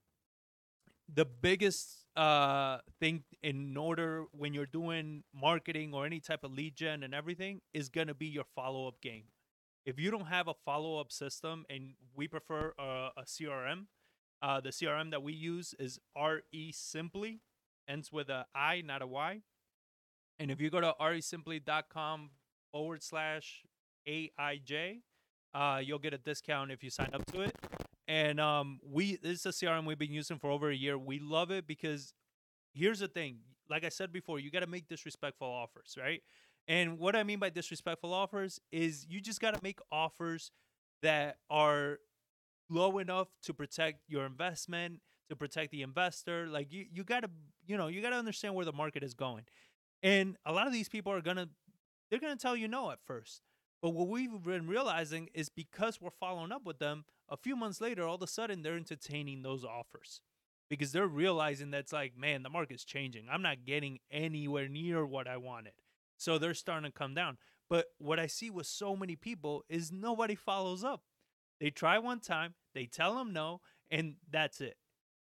the biggest uh, thing in order when you're doing marketing or any type of lead gen and everything is going to be your follow up game. If you don't have a follow up system, and we prefer a, a CRM, uh, the CRM that we use is REsimpli, ends with a I, not a Y. And if you go to resimpli.com forward slash AIJ, uh, you'll get a discount if you sign up to it. And um, we this is a CRM we've been using for over a year. We love it because here's the thing. Like I said before, you got to make disrespectful offers, right? And what I mean by disrespectful offers is you just got to make offers that are low enough to protect your investment, to protect the investor. Like you, you got to, you know, you got to understand where the market is going. And a lot of these people are gonna, they're gonna tell you no at first. But what we've been realizing is because we're following up with them, a few months later, all of a sudden they're entertaining those offers because they're realizing that's like, man, the market's changing. I'm not getting anywhere near what I wanted. So they're starting to come down. But what I see with so many people is nobody follows up. They try one time, they tell them no, and that's it.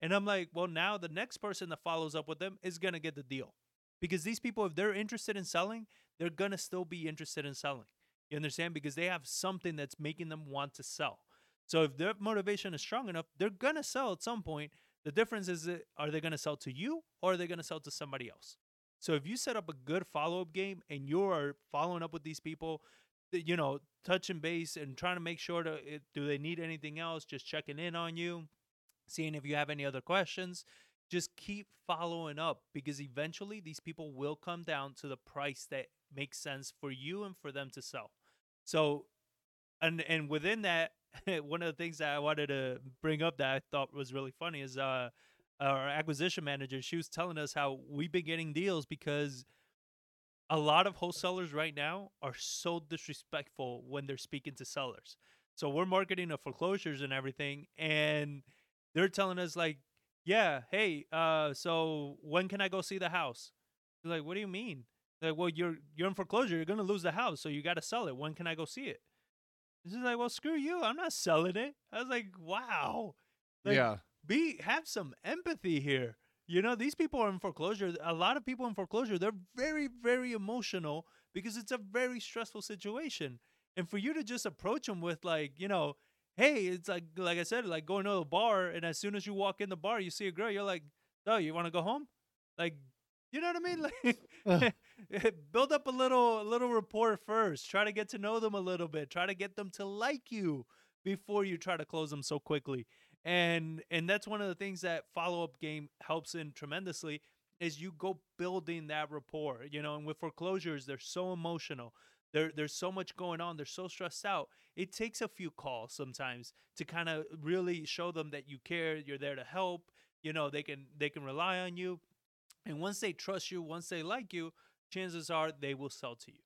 And I'm like, well, now the next person that follows up with them is going to get the deal. Because these people, if they're interested in selling, they're going to still be interested in selling. You understand? Because they have something that's making them want to sell. So if their motivation is strong enough, they're going to sell at some point. The difference is are they going to sell to you or are they going to sell to somebody else? So if you set up a good follow up game and you are following up with these people, you know, touching base and trying to make sure to do they need anything else, just checking in on you, seeing if you have any other questions, just keep following up because eventually these people will come down to the price that makes sense for you and for them to sell. So and and within that one of the things that I wanted to bring up that I thought was really funny is uh our acquisition manager she was telling us how we've been getting deals because a lot of wholesalers right now are so disrespectful when they're speaking to sellers. So we're marketing the foreclosures and everything and they're telling us like yeah, hey, uh, so when can I go see the house? You're like, what do you mean? Like, well, you're you're in foreclosure. You're gonna lose the house, so you got to sell it. When can I go see it? It's just like, well, screw you. I'm not selling it. I was like, wow. Like, yeah. Be have some empathy here. You know, these people are in foreclosure. A lot of people in foreclosure, they're very, very emotional because it's a very stressful situation. And for you to just approach them with like, you know, hey, it's like like I said, like going to a bar, and as soon as you walk in the bar, you see a girl, you're like, oh, you want to go home? Like, you know what I mean? Like, build up a little a little rapport first. Try to get to know them a little bit. Try to get them to like you before you try to close them so quickly. And and that's one of the things that follow up game helps in tremendously is you go building that rapport. You know, and with foreclosures, they're so emotional. There, there's so much going on. They're so stressed out. It takes a few calls sometimes to kind of really show them that you care. You're there to help. You know, they can they can rely on you. And once they trust you, once they like you, chances are they will sell to you.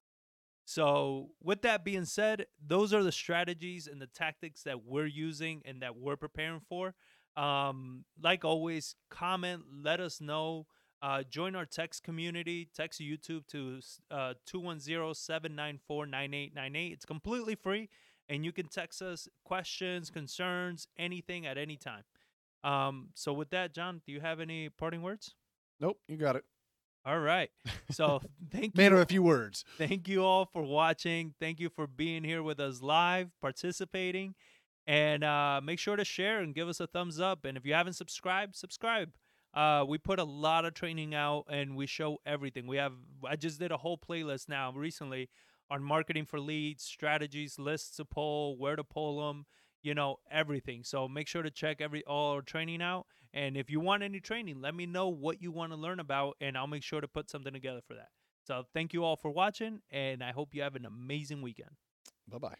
So, with that being said, those are the strategies and the tactics that we're using and that we're preparing for. Um, like always, comment, let us know. Uh, join our text community. Text YouTube to uh, 210 794 9898. It's completely free, and you can text us questions, concerns, anything at any time. Um, so, with that, John, do you have any parting words? Nope, you got it. All right. So thank Man you. of a few words. Thank you all for watching. Thank you for being here with us live, participating, and uh, make sure to share and give us a thumbs up. And if you haven't subscribed, subscribe. Uh, we put a lot of training out, and we show everything. We have. I just did a whole playlist now recently on marketing for leads, strategies, lists to pull, where to pull them, you know, everything. So make sure to check every all our training out. And if you want any training, let me know what you want to learn about, and I'll make sure to put something together for that. So thank you all for watching, and I hope you have an amazing weekend. Bye bye.